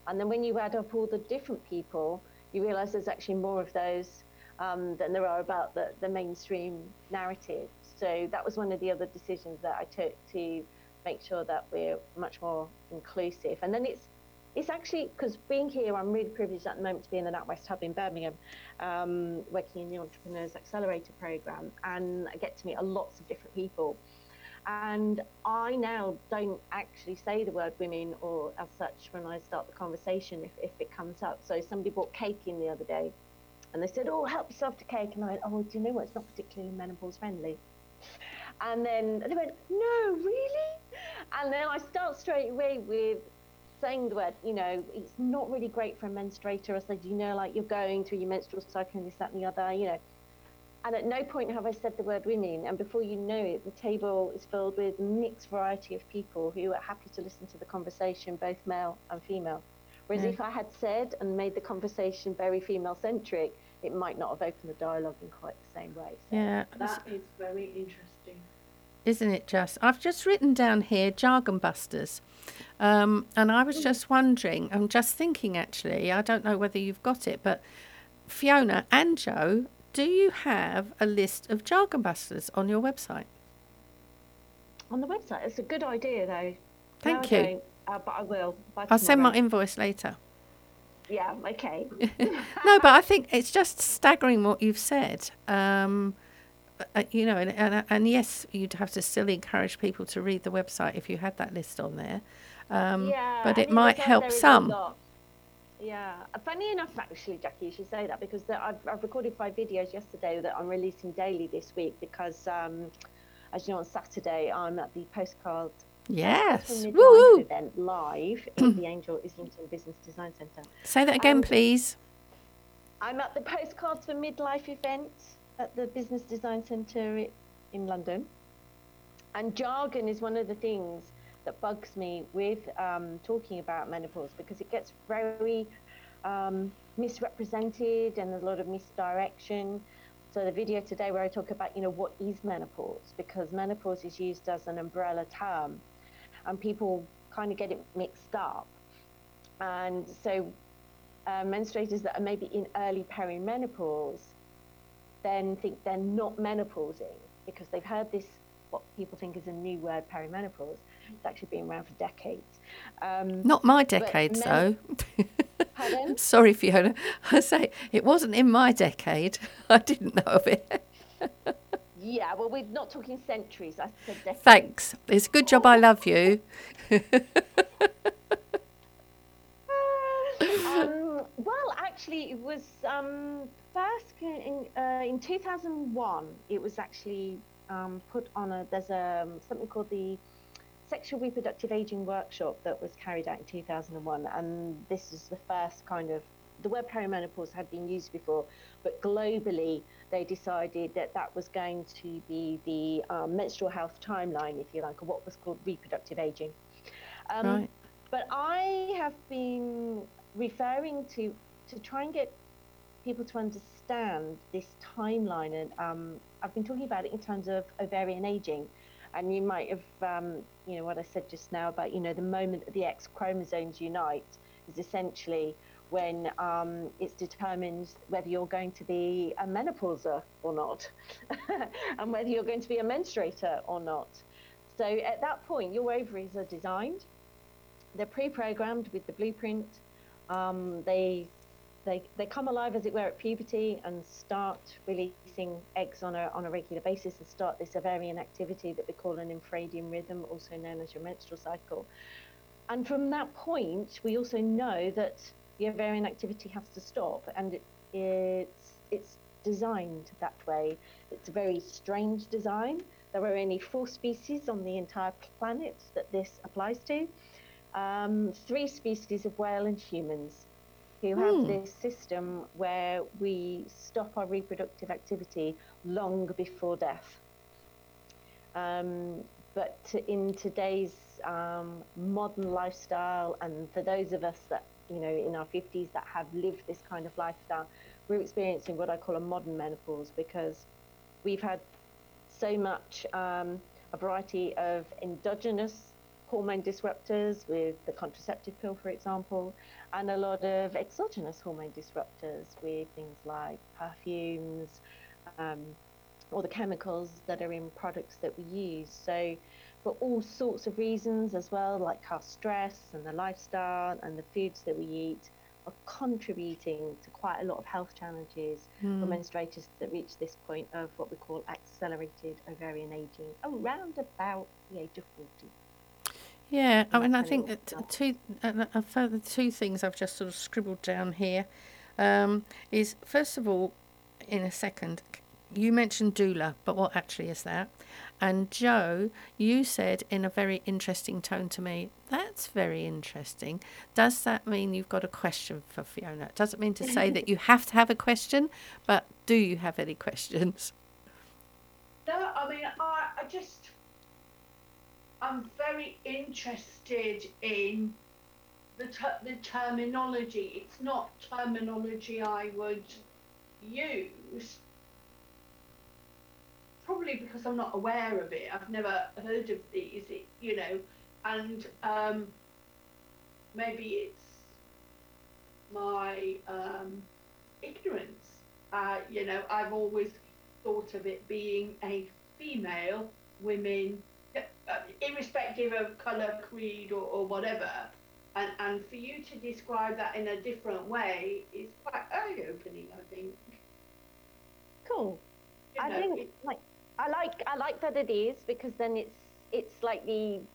And then when you add up all the different people, you realise there's actually more of those um, than there are about the, the mainstream narrative. So that was one of the other decisions that I took to make sure that we're much more inclusive. And then it's it's actually because being here, I'm really privileged at the moment to be in the NatWest Hub in Birmingham, um, working in the Entrepreneurs Accelerator program, and I get to meet a lots of different people. And I now don't actually say the word women or as such when I start the conversation if, if it comes up. So somebody brought cake in the other day and they said, Oh, help yourself to cake. And I went, Oh, do you know what? It's not particularly menopause friendly. And then they went, No, really? And then I start straight away with saying the word, you know, it's not really great for a menstruator. I said, you know, like you're going through your menstrual cycle and this, that, and the other, you know. And at no point have I said the word women. And before you know it, the table is filled with a mixed variety of people who are happy to listen to the conversation, both male and female. Whereas Yeah. if I had said and made the conversation very female centric, it might not have opened the dialogue in quite the same way. So Yeah, that's- That is very interesting. isn't it just? I've just written down here jargon busters. Um, and I was just wondering, I'm just thinking actually, I don't know whether you've got it, but Fiona and Jo, do you have a list of jargon busters on your website? on the website, it's a good idea though. Thank No, I you. don't, uh, but I will. I'll send my invoice later. Yeah, okay. no, but I think it's just staggering what you've said. Um, uh, you know, and, and and yes, you'd have to still encourage people to read the website if you had that list on there. Um, yeah, but it might help there is a some. Yeah, Uh, funny enough, actually, Jackie, you should say that because there, I've, I've recorded five videos yesterday that I'm releasing daily this week because, um, as you know, on Saturday I'm at the postcard Yes. Woo woo. event live in the Angel Islington Business Design Centre. Say that again, Um, please. I'm at the Postcards for Midlife event at the Business Design Centre in London. And jargon is one of the things that bugs me with um, talking about menopause because it gets very um, misrepresented and there's a lot of misdirection. So the video today where I talk about, you know, what is menopause because menopause is used as an umbrella term and people kind of get it mixed up. And so uh, menstruators that are maybe in early perimenopause then think they're not menopausing because they've heard this what people think is a new word perimenopause it's actually been around for decades um, Not my decades, men- though. Pardon? Sorry, Fiona. I say it wasn't in my decade. I didn't know of it. yeah well we're not talking centuries i said decades Thanks. It's a good job I love you. um, well, actually, it was um, first in uh, in 2001. It was actually um, put on a. There's a something called the Stages of Reproductive Aging Workshop that was carried out in 2001, and this is the first kind of. The word perimenopause had been used before, but globally they decided that that was going to be the um, menstrual health timeline, if you like, or what was called reproductive aging. Um, Right. but I have been referring to to try and get people to understand this timeline, and um, I've been talking about it in terms of ovarian aging. And you might have, um, you know, what I said just now about, you know, the moment that the X chromosomes unite is essentially when um, it's determined whether you're going to be a menopauser or not, and whether you're going to be a menstruator or not. So at that point, your ovaries are designed they're pre-programmed with the blueprint. Um, they they they come alive as it were at puberty and start releasing eggs on a on a regular basis and start this ovarian activity that we call an infradian rhythm, also known as your menstrual cycle. And from that point, we also know that the ovarian activity has to stop, and it, it's it's designed that way. It's a very strange design. There are only four species on the entire planet that this applies to um, three species of whale and humans who have Hmm. this system where we stop our reproductive activity long before death. Um, but in today's um, modern lifestyle, and for those of us that, you know, in our 50s that have lived this kind of lifestyle, we're experiencing what I call a modern menopause because we've had so much um, a variety of endogenous hormone disruptors with the contraceptive pill, for example, and a lot of exogenous hormone disruptors with things like perfumes um, or the chemicals that are in products that we use. So, for all sorts of reasons as well, like our stress and the lifestyle and the foods that we eat, are contributing to quite a lot of health challenges for menstruators that reach this point of what we call accelerated ovarian aging around about the age of 40. Yeah, I mean, I think kind that two, uh, uh, further two things I've just sort of scribbled down here um, is first of all, in a second, you mentioned doula, but what actually is that? And Jo, you said in a very interesting tone to me, that's very interesting. Does that mean you've got a question for Fiona? It doesn't mean to say that you have to have a question, but do you have any questions? No, I mean, I, I just, I'm very interested in the, ter- the terminology. It's not terminology I would use, probably because I'm not aware of it. I've never heard of these, it, you know, and um, maybe it's my um, ignorance. Uh, you know, I've always thought of it being a female, women, irrespective of colour, creed, or, or whatever. And, and for you to describe that in a different way is quite eye opening, I think. Cool. You I know, think it- like I like I like that it is because then it's it's slightly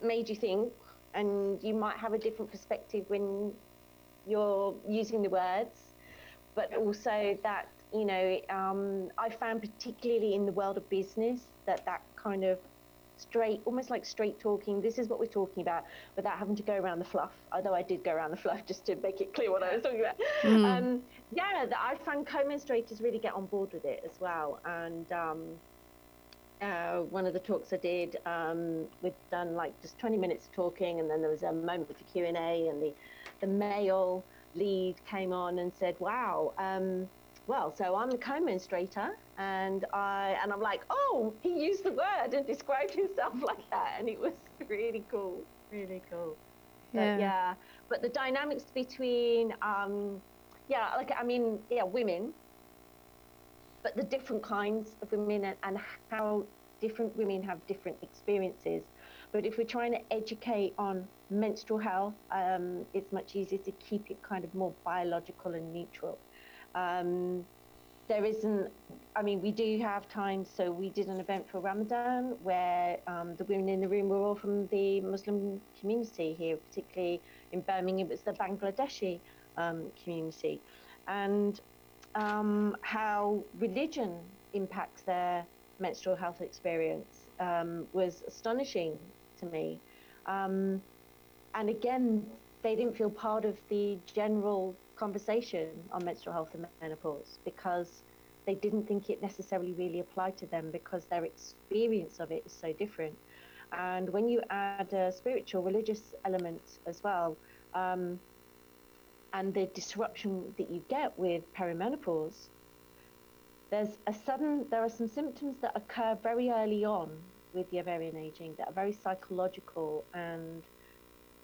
made you think and you might have a different perspective when you're using the words but also that you know um, I found particularly in the world of business that that kind of straight almost like straight talking this is what we're talking about without having to go around the fluff although I did go around the fluff just to make it clear what I was talking about Mm. um, yeah, that I found co-menstruators really get on board with it as well. And um, uh, one of the talks I did, um, we'd done like just 20 minutes of talking, and then there was a moment for Q and A, and the the male lead came on and said, "Wow." Well, so I'm a co-menstruator, and I and I'm like, oh, he used the word and described himself like that, and it was really cool, really cool. But Yeah. yeah, but the dynamics between, um, yeah, like I mean, yeah, women, but the different kinds of women and, and how different women have different experiences. But if we're trying to educate on menstrual health, um, it's much easier to keep it kind of more biological and neutral. Um, there isn't, I mean, we do have times, so we did an event for Ramadan where um, the women in the room were all from the Muslim community here, particularly in Birmingham, it was the Bangladeshi um, community. And um, how religion impacts their menstrual health experience um, was astonishing to me. Um, and again, they didn't feel part of the general conversation on menstrual health and menopause because they didn't think it necessarily really applied to them because their experience of it is so different. And when you add a spiritual, religious element as well, um, and the disruption that you get with perimenopause, there's a sudden, there are some symptoms that occur very early on with the ovarian aging that are very psychological and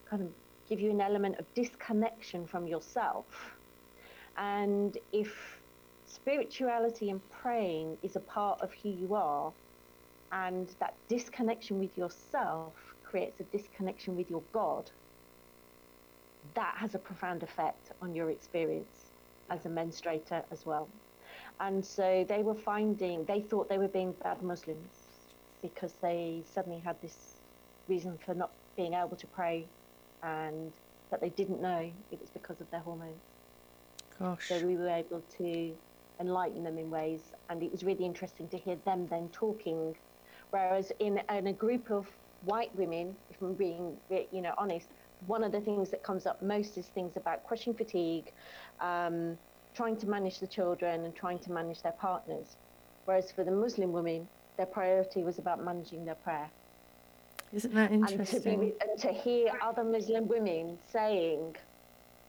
kind of give you an element of disconnection from yourself. And if spirituality and praying is a part of who you are, and that disconnection with yourself creates a disconnection with your God, that has a profound effect on your experience as a menstruator as well. And so they were finding, they thought they were being bad Muslims because they suddenly had this reason for not being able to pray and that they didn't know it was because of their hormones. Gosh. So we were able to enlighten them in ways, and it was really interesting to hear them then talking. Whereas in, in a group of white women, if I'm being you know honest, one of the things that comes up most is things about crushing fatigue, um, trying to manage the children, and trying to manage their partners. Whereas for the Muslim women, their priority was about managing their prayer. Isn't that And to, be, interesting? and to hear other Muslim women saying,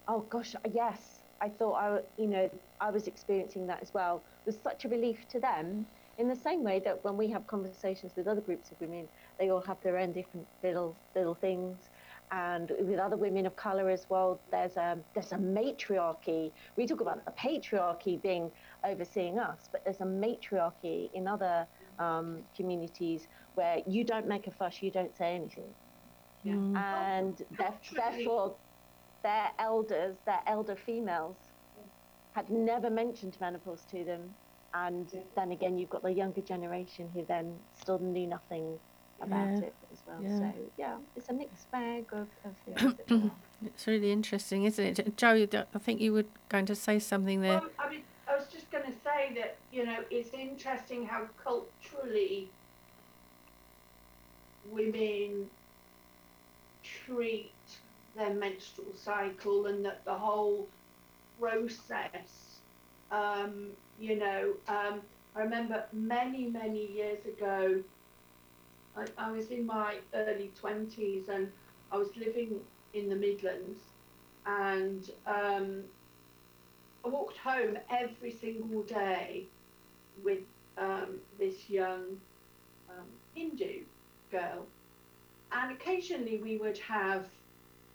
"Oh gosh, uh, yes, I thought I, you know, I was experiencing that as well," was such a relief to them. In the same way that when we have conversations with other groups of women, they all have their own different little little things. And with other women of color as well, there's a there's a matriarchy. We talk about the patriarchy being overseeing us, but there's a matriarchy in other um, communities where you don't make a fuss, you don't say anything Yeah. Mm. and there- Absolutely. therefore their elders, their elder females, had never mentioned menopause to them. And Yeah. then again, you've got the younger generation who then still knew nothing about Yeah. it as well. Yeah. So yeah, it's a mixed bag of, of things. It's really interesting, isn't it? Jo, I think you were going to say something there. Well, I mean, I was just going to say that you know it's interesting how culturally women treat their menstrual cycle and that the whole process, um, you know, um, I remember many, many years ago, I, I was in my early 20s and I was living in the Midlands and um, I walked home every single day with um, this young um, Hindu girl. And occasionally we would have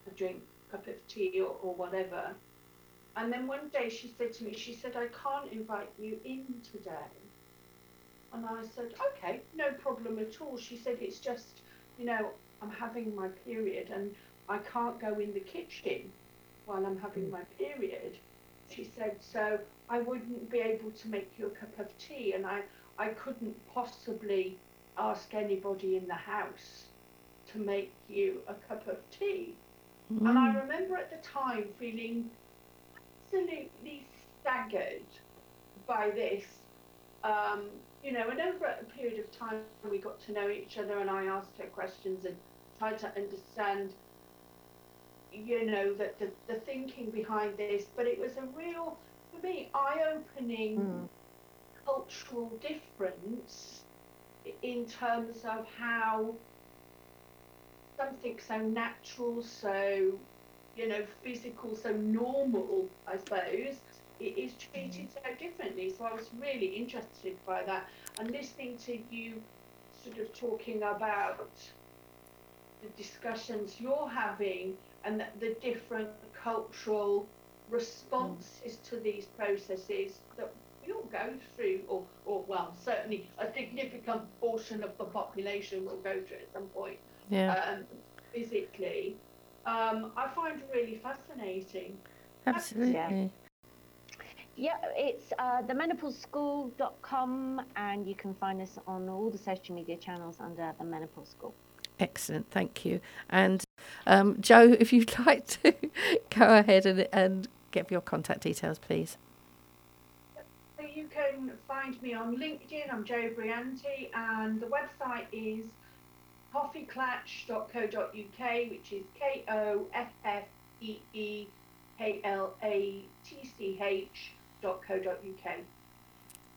a drink, a cup of tea or, or whatever. And then one day she said to me, she said, I can't invite you in today. And I said, okay, no problem at all. She said, it's just, you know, I'm having my period and I can't go in the kitchen while I'm having my period. She said, so I wouldn't be able to make you a cup of tea and I, I couldn't possibly ask anybody in the house to make you a cup of tea. Mm. And I remember at the time feeling absolutely staggered by this. Um, you know, and over a period of time, we got to know each other, and I asked her questions and tried to understand, you know, that the, the thinking behind this. But it was a real, for me, eye-opening mm. cultural difference in terms of how something so natural, so you know, physical, so normal, I suppose, it is treated mm. so differently. So I was really interested by that. And listening to you sort of talking about the discussions you're having and the, the different cultural responses mm. to these processes that we all go through, or, or well, certainly a significant portion of the population will go through at some point yeah. um, physically um, I find really fascinating. Absolutely. Yeah. Yeah, it's uh, themenopauseschool.com, and you can find us on all the social media channels under the Menopause School. Excellent, thank you. And um, Jo, if you'd like to go ahead and, and give your contact details, please. So you can find me on LinkedIn. I'm Jo Brianti, and the website is koffeeklatch.co.uk, which is K O F F E E K L A T C H.co.uk.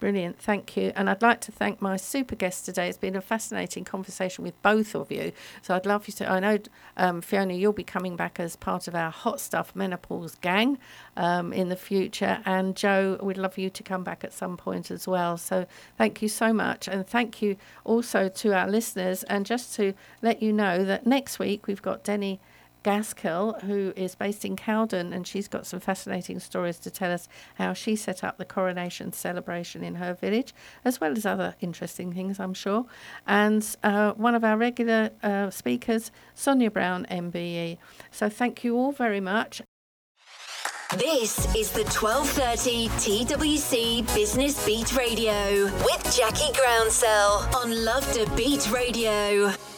Brilliant, thank you. And I'd like to thank my super guest today. It's been a fascinating conversation with both of you. So I'd love you to. I know, um, Fiona, you'll be coming back as part of our Hot Stuff Menopause gang um, in the future. And Jo, we'd love you to come back at some point as well. So thank you so much. And thank you also to our listeners. And just to let you know that next week we've got Denny. Gaskill, who is based in Cowden, and she's got some fascinating stories to tell us how she set up the coronation celebration in her village, as well as other interesting things, I'm sure. And uh, one of our regular uh, speakers, Sonia Brown, MBE. So thank you all very much. This is the 1230 TWC Business Beat Radio with Jackie Groundsell on LoveDaBeat Radio.